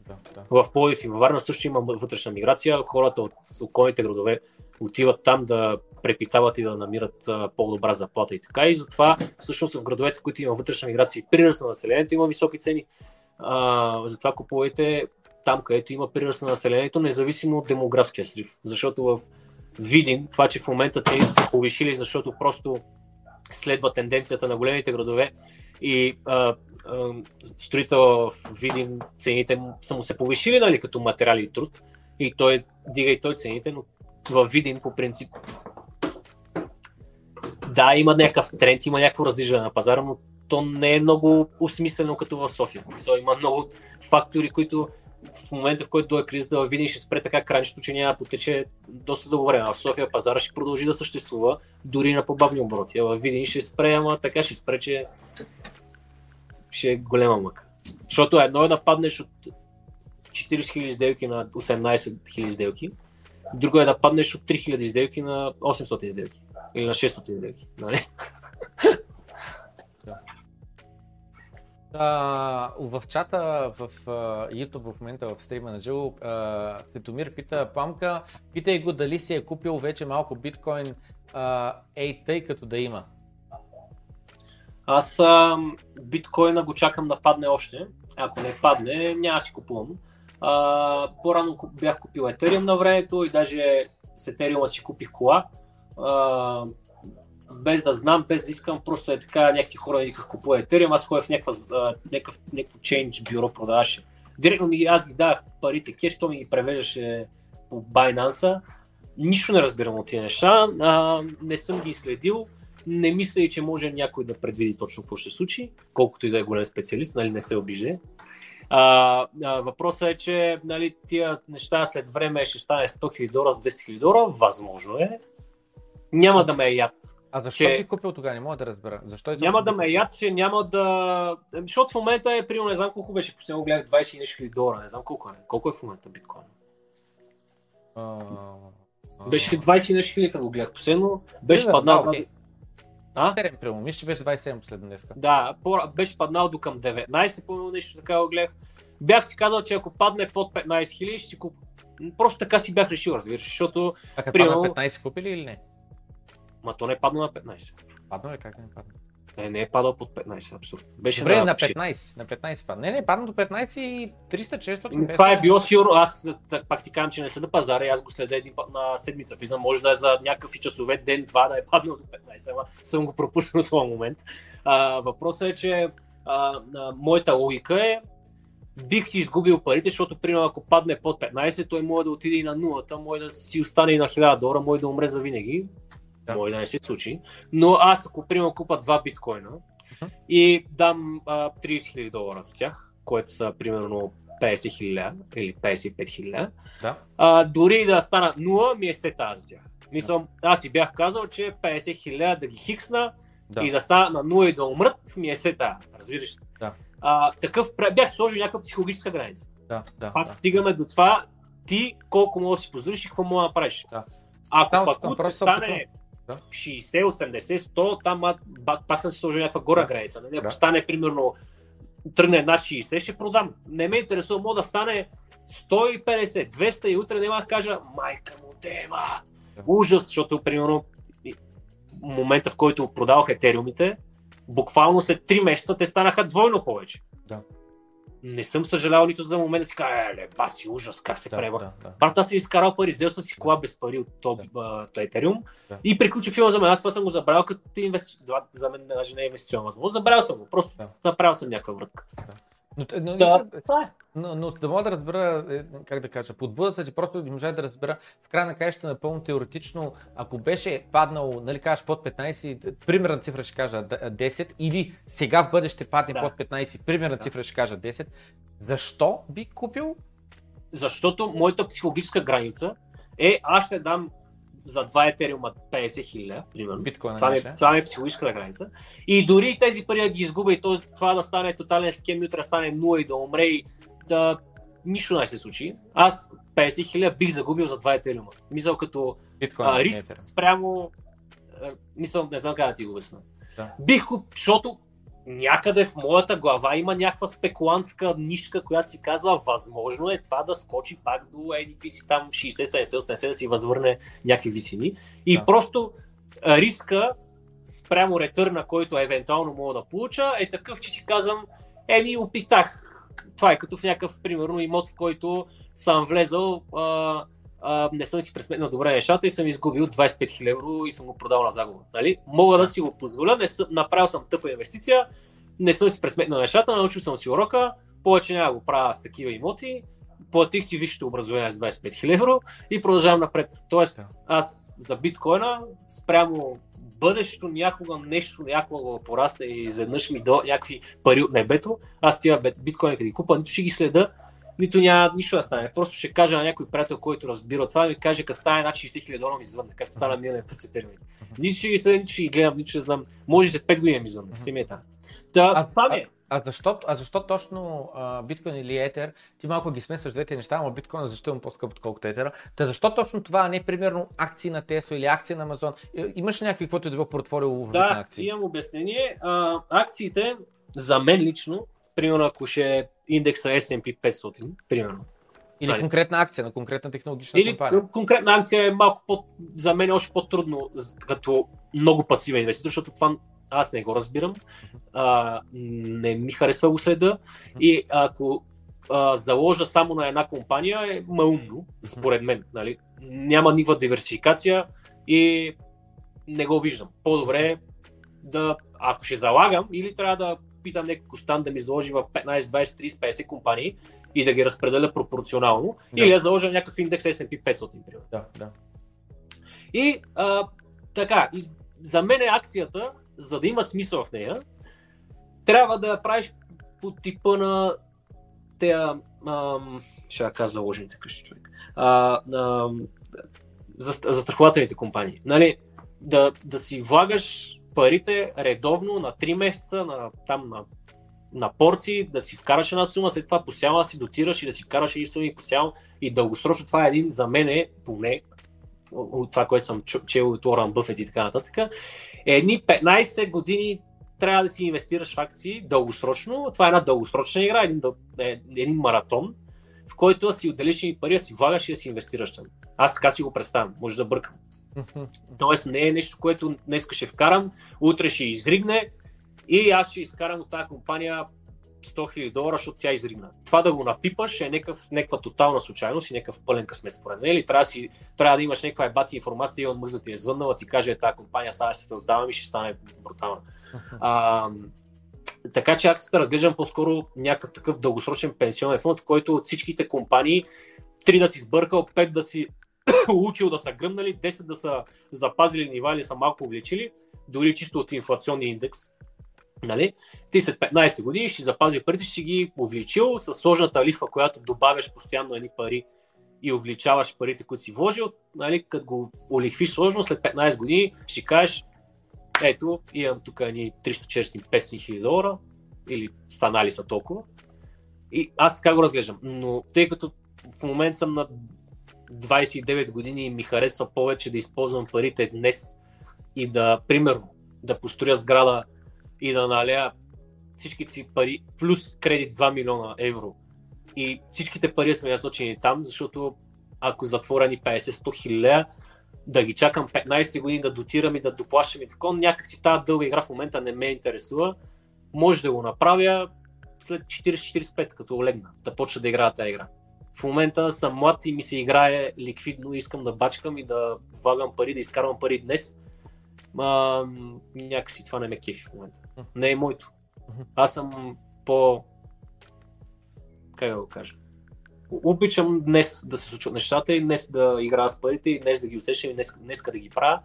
Да. В Пловдив и във Варна също има вътрешна миграция. Хората от околните градове отиват там да препитават и да намират по-добра заплата и така. И затова всъщност в градовете, които има вътрешна миграция и приръст на населението, има високи цени. А, затова купувайте там, където има приръст на населението, независимо от демографския срив. Защото в Видин, това, че в момента цените са повишили, защото просто следва тенденцията на големите градове и а, а, строител в Видин цените са му се повишили, нали, като материали и труд. И той дига и той цените, но в Видин по принцип да, има някакъв тренд, има някакво раздвижване на пазара, но то не е много осмислено като в София. Има много фактори, които в момента, в който дойде криза, да видим, ще спре така кранчето, че няма потече доста дълго време. А в София пазара ще продължи да съществува, дори на по-бавни обороти. А в Видин ще спре, ама така ще спре, че ще е голема мъка. Защото едно е да паднеш от 40 000 сделки на 18 000 сделки, друго е да паднеш от 3000 сделки на 800 сделки или на 600 сделки. Нали? А, в чата в uh, YouTube в момента в стрима на Жило, Светомир пита Памка, питай го дали си е купил вече малко биткоин, uh, ей тъй като да има. Аз а, биткоина го чакам да падне още. Ако не падне, няма си купувам. А, по-рано бях купил Ethereum на времето и даже с Ethereum си купих кола. А, без да знам, без да искам, просто е така, някакви хора виках купува Ethereum, аз ходех в някаква, някакъв, някакво change бюро продаваше. Директно ми, аз ги давах парите кеш, то ми ги превеждаше по Binance. Нищо не разбирам от тези неща, а, не съм ги следил, не мисля и, че може някой да предвиди точно какво ще случи, колкото и да е голям специалист, нали, не се обиже. А, а, въпросът е, че нали, тия неща след време ще стане 100 000 долара, 200 000 долара, възможно е. Няма да ме е яд. А защо че... би купил тогава? Не мога да разбера. Защо е няма да ме яд, че няма да... Защото в момента е, примерно, не знам колко беше, последно гледах 20 нещо хиляди долара, не знам колко е. Колко е в момента биткоин? А... Беше 20 нещо хиляди, като го гледах последно. Беше паднал. Да, okay. А? 7, прямо. Мисля, че беше 27 последно днеска. Да, беше паднал до към 19, по нещо така го гледах. Бях си казал, че ако падне под 15 000, ще си купя. Просто така си бях решил, разбираш, защото... А като примерно... 15 купили или не? Ма то не е паднал на 15. Паднал е, как не е паднал? Не, не е падал под 15, абсолютно. Беше Добре, на, на 15, на 15 падна. Не, не, падна до 15 и 300, 400. Това е било сигурно, аз пак ти казвам, че не следа пазара и аз го следя един път на седмица. Виза може да е за някакъв и часове, ден, два да е паднал до 15, ама съм го пропуснал в този момент. А, въпросът е, че а, а, моята логика е, бих си изгубил парите, защото примерно ако падне под 15, той може да отиде и на нулата, може да си остане и на 1000 долара, може да умре за винаги. Да. Може да не се случи. Но аз ако примерно купа два биткоина uh-huh. и дам а, 30 000 долара с тях, което са примерно 50 хиляди или 55 хиляди, да. а, дори да стана 0, ми е се тази за тях. Мислям, аз си бях казал, че 50 хиляди да ги хиксна да. и да стана на 0 и да умрат, ми е се тази. Разбираш? Да. А, такъв, бях сложил някаква психологическа граница. Да, да, Пак да. стигаме до това, ти колко мога да си позволиш и какво мога да направиш. Да. Ако Само пак стане да. 60, 80, 100, там пак съм си сложил някаква гора да. граница. Не, ако да. стане примерно тръгне над 60, ще продам. Не ме интересува, мога да стане 150, 200 и утре няма да кажа майка му дева. Да. Ужас, защото примерно момента в който продавах етериумите, буквално след 3 месеца те станаха двойно повече. Да не съм съжалявал нито за момент да си кажа, еле, баси, ужас, как се да, пребах. Да, да. Брат, аз съм изкарал пари, взел съм си кола без пари от този да. Ethereum да. и приключи филма за мен. Аз това съм го забравил като инвести... за мен даже не е инвестиционна възможност. Забравил съм го, просто да. направил съм някаква врътка. Да. Но, но, да, това е. Но, но да мога да разбера, е, как да кажа, подбудата ти просто да можа да разбера в края на краищата напълно теоретично, ако беше паднал, нали кажеш под 15, примерна цифра ще кажа 10 или сега в бъдеще падне да. под 15, примерна да. цифра ще кажа 10, защо би купил? Защото моята психологическа граница е аз ще дам за 2 етериума 50 хиляди, примерно. Биткоин, това, е, това е психологическата граница. И дори тези пари да ги изгубя и това да стане тотален схем, утре да стане 0 и да умре и да нищо не се случи. Аз 50 хиляди бих загубил за 2 етериума. Мисъл като Биткоин, а, риск спрямо... А, мисъл, не знам как да ти го обясна. Да. Бих куп, защото някъде в моята глава има някаква спекулантска нишка, която си казва, възможно е това да скочи пак до едикви си там 60, 70, 80, да си възвърне някакви висини. И да. просто риска спрямо ретърна, който евентуално мога да получа, е такъв, че си казвам, еми опитах. Това е като в някакъв, примерно, имот, в който съм влезал, а, а, не съм си пресметнал добре нещата и съм изгубил 25 000 евро и съм го продал на загуба. Нали? Мога да си го позволя, не съм, направил съм тъпа инвестиция, не съм си пресметнал нещата, научил съм си урока, повече няма го правя с такива имоти, платих си висшето образование с 25 000 евро и продължавам напред. Тоест, аз за биткоина спрямо бъдещето някога нещо, някога порасне и изведнъж ми до някакви пари от небето, аз тия биткоини, къде ги купа, нито ще ги следа, нито няма нищо да стане. Просто ще кажа на някой приятел, който разбира това, ми каже, като стане над 60 хиляди долара ми звънне, както стана миналия път си термин. Нито ще ги съдя, нито ще ги гледам, нито ще знам. Може след 5 години ми звънне. Семията. Та, А- това ми е. А защо, а защо точно а, биткоин или етер, ти малко ги смесваш двете неща, но биткоин защо има по-скъп отколкото етера, та защо точно това, а не примерно акции на Tesla или акции на Амазон? И- Имаш ли някакви, каквото и да било портфолио в на Да, акции? имам обяснение. А, акциите, за мен лично, примерно ако ще е индекса S&P 500, примерно, Или Нали. конкретна акция на конкретна технологична Или компания? кон- конкретна акция е малко по, за мен е още по-трудно като много пасивен инвеститор, защото това аз не го разбирам, а, не ми харесва го следа и ако а, заложа само на една компания е маумно, според мен. Нали? Няма никаква диверсификация и не го виждам. По-добре е да, ако ще залагам, или трябва да питам някой Костан да ми заложи в 15, 20, 30, 50 компании и да ги разпределя пропорционално, Да. или да заложа някакъв индекс S&P 500, примерно. Да, да. И а, така, за мен е акцията, за да има смисъл в нея, трябва да я правиш по типа на тея, ще я кажа заложените къщи човек, а, ам, за, застрахователните компании. Нали, да, да си влагаш парите редовно на 3 месеца, на, там на, на порции, да си вкараш една сума, след това посява да си дотираш и да си вкараш и суми посява и дългосрочно това е един, за мен е поне от това, което съм чел от Уорън Бъфет и така нататък, едни 15 години трябва да си инвестираш в акции дългосрочно. Това е една дългосрочна игра, един, е, един маратон, в който да си отделиш и пари, да си влагаш и да си инвестираш там. Аз така си го представям, може да бъркам. Тоест не е нещо, което днес ще вкарам, утре ще изригне и аз ще изкарам от тази компания 100 000 долара, защото тя изригна. Това да го напипаш е някакъв, някаква тотална случайност и някакъв пълен късмет според мен. Или трябва да, си, трябва да имаш някаква ебати информация и он мъж да ти е звъннала, ти каже, тази компания сега се създавам и ще стане брутална. А, така че акцията разглеждам по-скоро някакъв такъв дългосрочен пенсионен фонд, който от всичките компании, три да си сбъркал, пет да си [COUGHS] учил да са гръмнали, 10 да са запазили нива или са малко увеличили, дори чисто от инфлационния индекс. Нали? Ти след 15 години ще запази парите, ще ги увеличил с сложната лихва, която добавяш постоянно едни пари и увеличаваш парите, които си вложил. Нали? Като го олихвиш сложно, след 15 години ще кажеш, ето, имам тук ни 340-500 хиляди долара, или станали са толкова. И аз така го разглеждам. Но тъй като в момента съм на 29 години и ми харесва повече да използвам парите днес и да, примерно, да построя сграда и да налея всичките си пари плюс кредит 2 милиона евро и всичките пари са ми насочени там, защото ако затворя ни 50-100 хиляди, да ги чакам 15 години да дотирам и да доплащам и такова, някакси тази дълга игра в момента не ме интересува. Може да го направя след 40-45, като легна, да почна да играя тази игра. В момента съм млад и ми се играе ликвидно, искам да бачкам и да влагам пари, да изкарвам пари днес. Ма, някакси това не ме кефи в момента. Не е моето. Аз съм по... Как да го кажа? Обичам днес да се случват нещата и днес да играя с парите и днес да ги усещам и днес, днес да ги правя,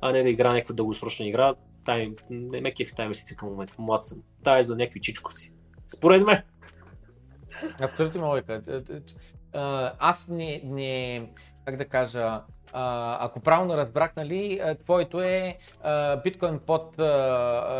а не да играя някаква дългосрочна игра. Тай, не ме кефи тази месеца към момента. Млад съм. Тая е за някакви чичковци. Според мен. Абсолютно логика. Т- т- а, Аз не, не, как да кажа, а, ако правилно разбрах, нали, твоето е а, биткоин под а,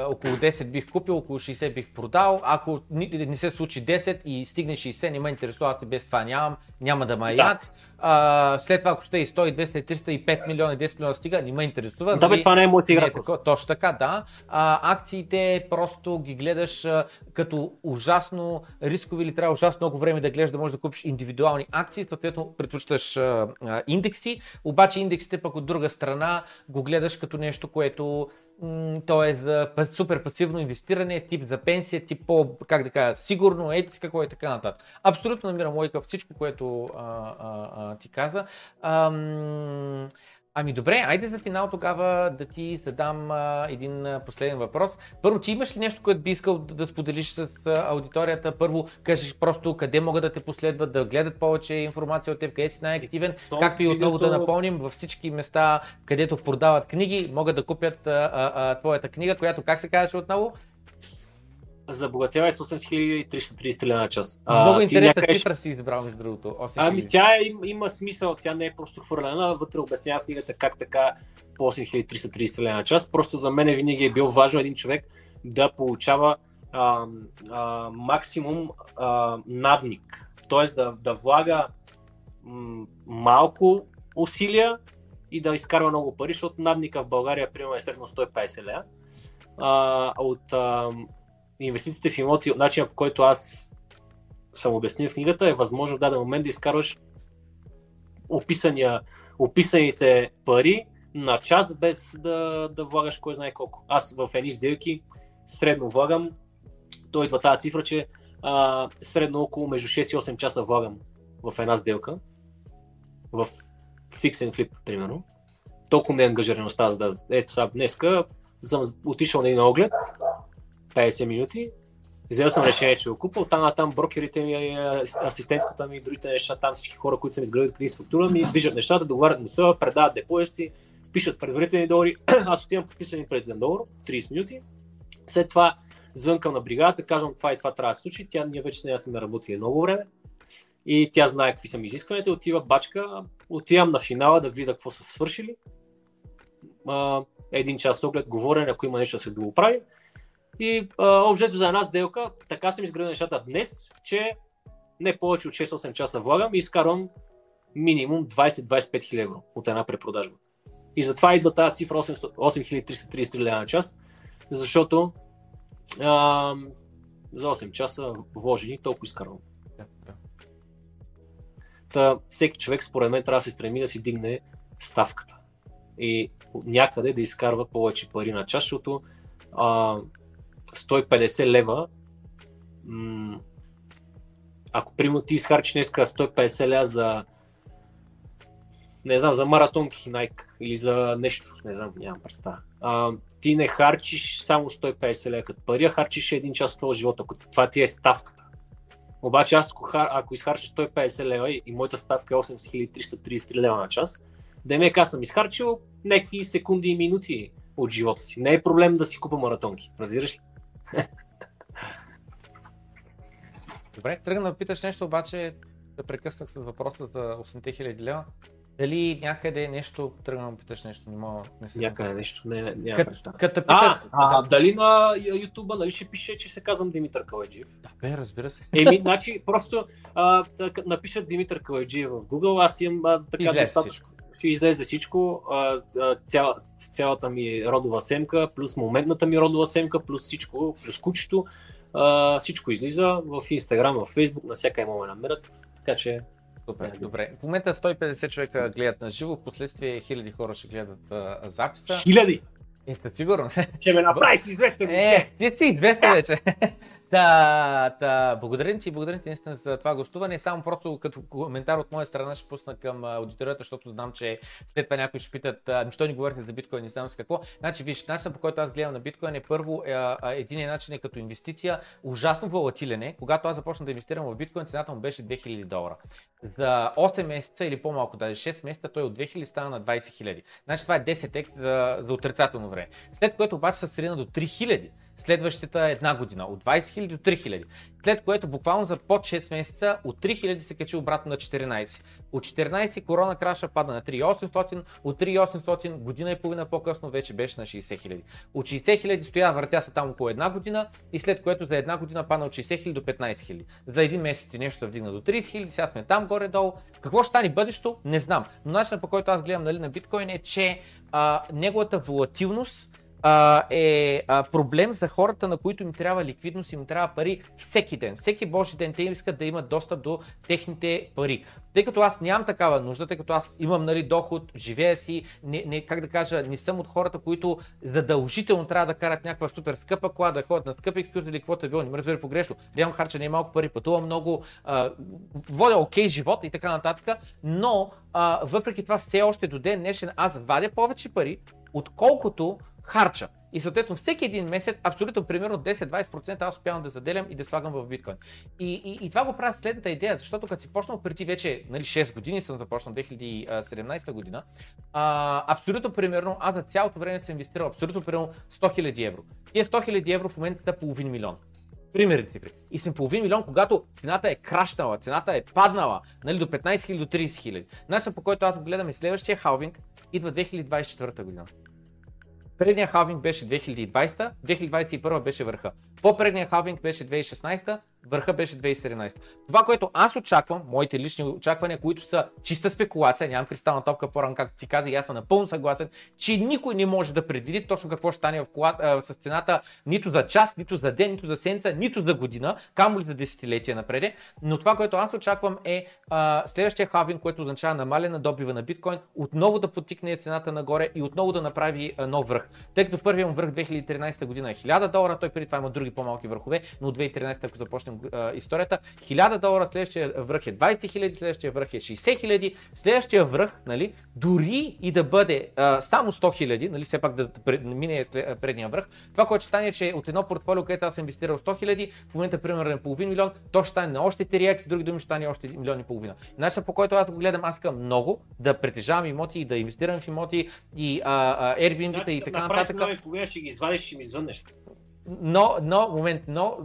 около 10 бих купил, около 60 бих продал. Ако ни- не се случи 10 и стигне 60, не ме интересува, аз и без това нямам, няма да ме Да. яд. А, след това, ако ще е 100, 200, 300 и 5 милиона, 10 милиона стига, не ме интересува. Да, бе, нали? това не е моята Не игра. е тако, точно така, да. А, акциите просто ги гледаш а, като ужасно рискови или трябва ужасно много време да гледаш да можеш да купиш индивидуални акции, съответно предпочиташ а, а, индекси, обаче индексите пък от друга страна го гледаш като нещо, което то е за супер пасивно инвестиране, тип за пенсия, тип по, как да кажа, сигурно, ети какво е така нататък. Абсолютно намирам логика всичко, което а, а, а, ти каза. Ам, Ами добре, айде за финал тогава да ти задам а, един а, последен въпрос. Първо, ти имаш ли нещо, което би искал да, да споделиш с а, аудиторията? Първо, кажеш просто къде могат да те последват, да гледат повече информация от теб, къде си най-активен, То, както и отново да видеото- напомним, във всички места, където продават книги, могат да купят а, а, а, твоята книга, която как се казваше отново? Забогатява с 8330 лена на час. Много интересна някъде... цифра си избрал, между другото. 8000. Ами тя е, има смисъл, тя не е просто хвърлена, вътре обяснява в книгата как така по 8330 лена на час. Просто за мен винаги е бил важно един човек да получава а, а, максимум а, надник. Тоест да, да влага м- малко усилия и да изкарва много пари, защото надника в България примерно е средно 150 лея. А, от а, инвестициите в имоти, от начина по който аз съм обяснил в книгата, е възможно в даден момент да изкарваш описания, описаните пари на час, без да, да влагаш кой знае колко. Аз в едни сделки средно влагам, то идва тази цифра, че а, средно около между 6 и 8 часа влагам в една сделка, в фиксен флип, примерно. Толкова ми е ангажираността, за да... Ето сега, днеска съм отишъл на един оглед, 50 минути, взел съм решение, че го купа, оттам там брокерите ми, асистентската ми и другите неща, там всички хора, които съм изградил кредит структура, ми движат нещата, договарят му предават депозити, пишат предварителни договори, [CLEARS THROAT] аз отивам подписани предварителен договор, 30 минути, след това звънкам на бригадата, казвам това и това трябва да се случи, тя ние вече с нея сме работили много време. И тя знае какви са ми изискванията, отива бачка, отивам на финала да видя какво са свършили, един час оглед, говорене, ако има нещо да се дооправи и обжето за една сделка, така съм изградил нещата днес, че не повече от 6-8 часа влагам и изкарвам минимум 20-25 хиляди евро от една препродажба. И затова идва тази цифра 8333 лева на час, защото а, за 8 часа вложени толкова изкарвам. Та, всеки човек според мен трябва да се стреми да си дигне ставката и някъде да изкарва повече пари на час, защото а, 150 лева м- ако примерно ти изхарчиш днеска 150 лева за не знам, за маратонки Nike или за нещо, не знам, нямам представа. Ти не харчиш само 150 лева като пари, а харчиш един час от твоя живота, ако това ти е ставката. Обаче аз ако, ако изхарча 150 лева и, и моята ставка е 8333 лева на час, да ме аз съм изхарчил някакви секунди и минути от живота си. Не е проблем да си купа маратонки, разбираш ли? [LAUGHS] Добре, тръгна да питаш нещо, обаче да прекъснах с въпроса за 80 хиляди лева. Дали някъде нещо, тръгна да питаш нещо, не мога, не се Някъде нещо, не, не, няма представа. Като питах... А, а, дали на YouTube, нали ще пише, че се казвам Димитър Калайджиев? Да, бе, разбира се. Еми, значи, просто а, напишат Димитър Калайджиев в Google, аз имам а, така достатъчно. Ще излезе всичко, а, цял, цялата ми родова семка, плюс моментната ми родова семка, плюс всичко, плюс кучето, а, всичко излиза в Instagram, в Facebook, на всяка има ме намерят, така че Супер, е, добре. В момента 150 човека гледат на живо, в последствие хиляди хора ще гледат а, записа. Хиляди! Сте сигурно. Ще ме направиш известен. Е, ти си известен вече. [LAUGHS] Та, та, благодарим ти, благодарим ти наистина за това гостуване. Само просто като коментар от моя страна ще пусна към аудиторията, защото знам, че след това някои ще питат, ами ни говорите за биткоин, не знам с какво. Значи, виж, начинът по който аз гледам на биткоин е първо, е, един е начин е като инвестиция, ужасно волатилен е. Когато аз започнах да инвестирам в биткоин, цената му беше 2000 долара. За 8 месеца или по-малко, даже 6 месеца, той от 2000 стана на 20 000. Значи това е 10x за, за отрицателно време. След което обаче се срина до 3000 следващата една година, от 20 000 до 3 000. След което буквално за под 6 месеца от 3000 се качи обратно на 14. От 14 корона краша пада на 3800, от 3800 година и половина по-късно вече беше на 60 000. От 60 000 стоя, въртя се там около една година и след което за една година падна от 60 000 до 15 000. За един месец нещо се вдигна до 30 000, сега сме там горе-долу. Какво ще стане бъдещето? Не знам. Но начинът по който аз гледам нали, на биткоин е, че а, неговата волатилност а, е а, проблем за хората, на които им трябва ликвидност, им трябва пари всеки ден. Всеки божи ден те искат да имат достъп до техните пари. Тъй като аз нямам такава нужда, тъй като аз имам нали, доход, живея си, не, не, как да кажа, не съм от хората, които задължително трябва да карат някаква супер скъпа кола, да ходят на скъпи екскурзии или каквото е било. Не ме разбира погрешно. Реално харча не е малко пари, пътувам много, а, водя окей okay живот и така нататък, но а, въпреки това все още до ден днешен аз вадя повече пари, отколкото харча. И съответно всеки един месец, абсолютно примерно 10-20% аз успявам да заделям и да слагам в биткоин. И, и, и това го правя следната идея, защото като си почнал преди вече нали, 6 години, съм започнал 2017 година, а, абсолютно примерно аз за цялото време съм инвестирал абсолютно примерно 100 000 евро. Тия 100 000 евро в момента са половин милион. примерни цифри. И сме половин милион, когато цената е крашнала, цената е паднала нали, до 15 000 до 30 000. Начинът по който аз гледам и следващия халвинг идва 2024 година. Предният халвинг беше 2020, 2021 беше върха. По-предният халвинг беше 2016, върха беше 2017. Това, което аз очаквам, моите лични очаквания, които са чиста спекулация, нямам кристална топка по-рано, както ти каза, и аз съм напълно съгласен, че никой не може да предвиди точно какво ще стане в кола, а, с цената нито за час, нито за ден, нито за седмица, нито за година, камо ли за десетилетия напред. Но това, което аз очаквам е а, следващия халвинг, което означава намалена добива на биткоин, отново да потикне цената нагоре и отново да направи а, нов връх. Тъй като първият му връх 2013 година е 1000 долара, той преди това има други по-малки върхове, но от 2013, ако а, историята, 1000 долара, следващия връх е 20 000, следващия връх е 60 000, следващия връх, нали, дори и да бъде а, само 100 000, нали, все пак да мине предния връх, това, което ще стане, е, че от едно портфолио, където аз съм инвестирал 100 000, в момента примерно е половин милион, то ще стане на още 3x, други думи ще стане още милион и половина. Начинът по който аз го гледам, аз искам много да притежавам имоти и да инвестирам в имоти и а, а, Airbnb значи, и така нататък. Направиш ще ги извадиш и ми звъннеш но, но, момент, но,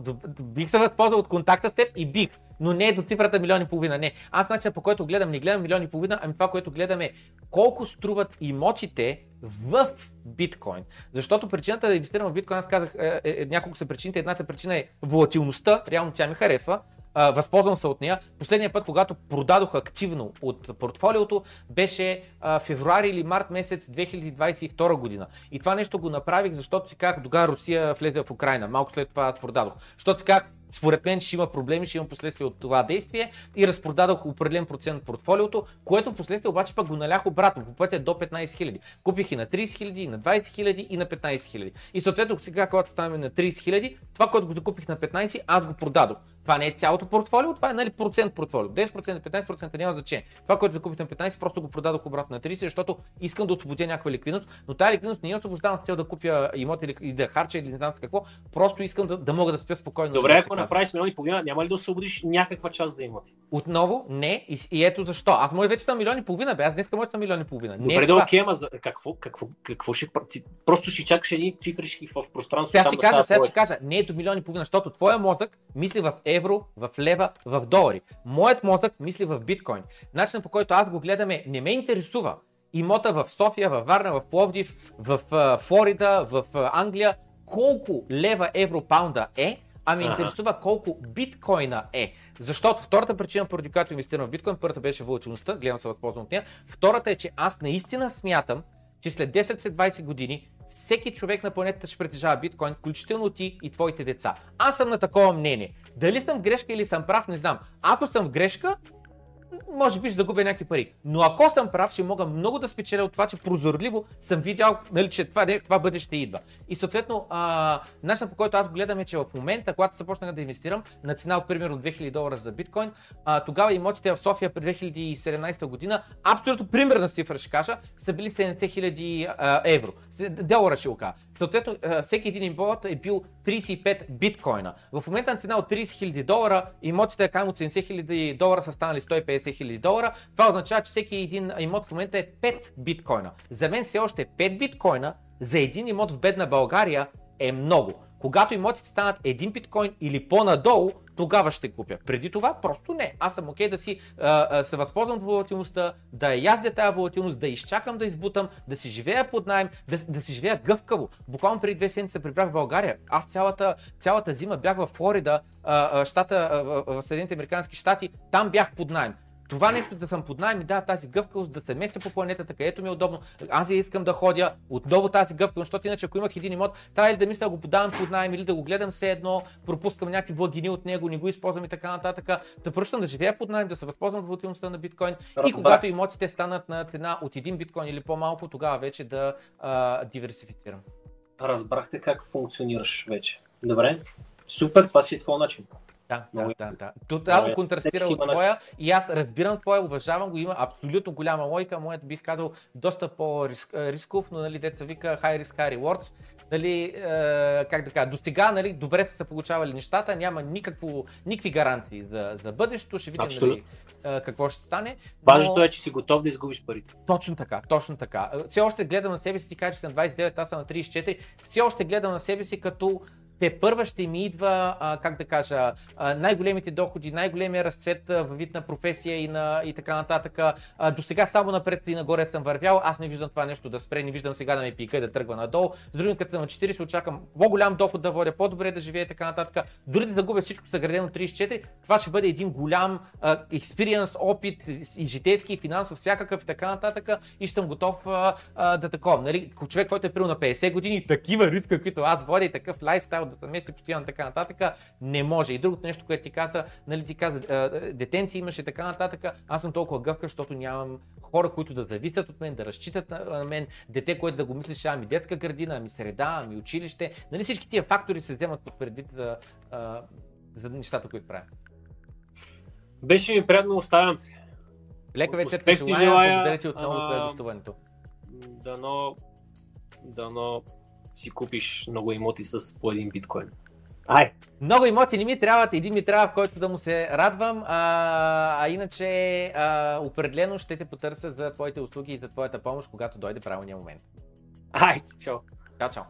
бих се възползвал от контакта с теб и бих, но не до цифрата милиони и половина, не. Аз начинът по който гледам, не гледам милиони и половина, ами това, което гледаме колко струват имотите в биткоин. Защото причината да инвестирам в биткоин, аз казах, е, е, е, няколко са причините. Едната причина е волатилността, реално тя ми харесва, възползвам се от нея. Последния път, когато продадох активно от портфолиото, беше а, февруари или март месец 2022 година. И това нещо го направих, защото си казах, тогава Русия влезе в Украина. Малко след това аз продадох. Защото си казах, според мен ще има проблеми, ще има последствия от това действие и разпродадох определен процент от портфолиото, което в последствие обаче пък го налях обратно, по пътя до 15 000. Купих и на 30 000, и на 20 000 и на 15 000. И съответно сега, когато ставаме на 30 000, това, което го закупих на 15, аз го продадох. Това не е цялото портфолио, това е нали, процент портфолио. 10%, 15% няма значение. Това, което закупих на 15, просто го продадох обратно на 30, защото искам да освободя някаква ликвидност, но тази ликвидност не я освобождавам с цел да купя имот или, или да харча или не знам с какво. Просто искам да, да мога да спя спокойно. Добре, ако направиш милиони и половина, няма ли да освободиш някаква част за имоти? Отново не. И, и ето защо. Аз може вече съм милиони и половина, бе. Аз днес може съм милиони и половина. Добре, да, окей, ама за... какво, какво, какво ще. Просто ще чакаш едни цифришки в пространството. Сега ще кажа, сега ще кажа, не е до милиони и половина, защото твоя мозък мисли в евро, в лева, в долари. Моят мозък мисли в биткоин. Начинът по който аз го гледаме не ме интересува имота в София, в Варна, в Пловдив, в Флорида, в Англия, колко лева, евро, паунда е, а ме интересува колко биткоина е. Защото втората причина, поради която инвестирам в биткоин, първата беше волатилността, гледам се възползвам от нея. Втората е, че аз наистина смятам, че след 10-20 години всеки човек на планетата ще притежава биткоин, включително ти и твоите деца. Аз съм на такова мнение. Дали съм грешка или съм прав, не знам. Ако съм в грешка, може би ще загубя някакви пари. Но ако съм прав, ще мога много да спечеля от това, че прозорливо съм видял, нали, че това, това бъдеще идва. И съответно, а, начинът по който аз гледам е, че в момента, когато започнах да инвестирам на цена от примерно 2000 долара за биткоин, а, тогава имотите в София през 2017 година, абсолютно примерна цифра ще кажа, са били 70 000 евро. Долара ще го кажа. Съответно, всеки един имот е бил 35 биткоина. В момента на цена от 30 000 долара, имотите е от 70 000 долара са станали 150 000 долара. Това означава, че всеки един имот в момента е 5 биткоина. За мен все още 5 биткоина за един имот в бедна България е много. Когато имотите станат един биткоин или по-надолу, тогава ще купя. Преди това просто не. Аз съм окей okay да си а, а, се възползвам от волатилността, да яздя тази волатилност, да изчакам да избутам, да си живея под найем, да, да си живея гъвкаво. Буквално преди две седмици се прибрах в България. Аз цялата, цялата зима бях в Флорида, а, а, щата, а, в Съединените Американски щати, там бях под найем това нещо да съм под найем и да, тази гъвкавост, да се местя по планетата, където ми е удобно. Аз я искам да ходя отново тази гъвкавост, защото иначе ако имах един имот, трябва ли да мисля да го подавам под найем или да го гледам все едно, пропускам някакви благини от него, не го използвам и така нататък. Да пръщам да живея под найем, да се възползвам от волатилността на биткоин Разбах. и когато имотите станат на цена от един биткоин или по-малко, тогава вече да а, диверсифицирам. Разбрахте как функционираш вече. Добре. Супер, това си е твой начин. Да, да, да, да. Тотално контрастира от твоя и аз разбирам твоя, уважавам го, има абсолютно голяма лойка, моят бих казал доста по-рисков, но нали, деца вика high risk, high rewards. Дали, е, как да кажа, до сега нали, добре са се получавали нещата, няма никакво, никакви гаранции за, за бъдещето, ще видим нали, е, какво ще стане. Но... Важното е, че си готов да изгубиш парите. Точно така, точно така. Все още гледам на себе си, ти кажа, че съм 29, аз съм на 34, все още гледам на себе си като те първа ще ми идва, а, как да кажа, а, най-големите доходи, най-големия разцвет във вид на професия и, на, и така нататък. До сега само напред и нагоре съм вървял, аз не виждам това нещо да спре, не виждам сега да ме пика и да тръгва надолу. С други, като съм на 40, очаквам по-голям доход да водя, по-добре да живея и така нататък. Дори да загубя всичко съградено 34, това ще бъде един голям експириенс, опит и житейски, и финансов, всякакъв и така нататък и съм готов а, а, да такова. Нали, човек, който е прил на 50 години, такива риска, каквито аз водя и такъв лайфстайл да се мести постоянно така нататък, не може. И другото нещо, което ти каза, нали, ти каза, детенции имаше така нататък, аз съм толкова гъвка, защото нямам хора, които да зависят от мен, да разчитат на мен, дете, което да го мислиш, ами детска градина, ами среда, ами училище. Нали всички тия фактори се вземат под предвид за, за нещата, които правя. Беше ми приятно, оставям се. Лека вечер ти желая, желая, благодаря ти отново за гостуването. Дано, дано си купиш много имоти с по един биткоин. Ай! Много имоти не ми трябват, един ми трябва, в който да му се радвам, а, а иначе а, определено ще те потърся за твоите услуги и за твоята помощ, когато дойде правилния момент. Ай, чао! Чао, чао!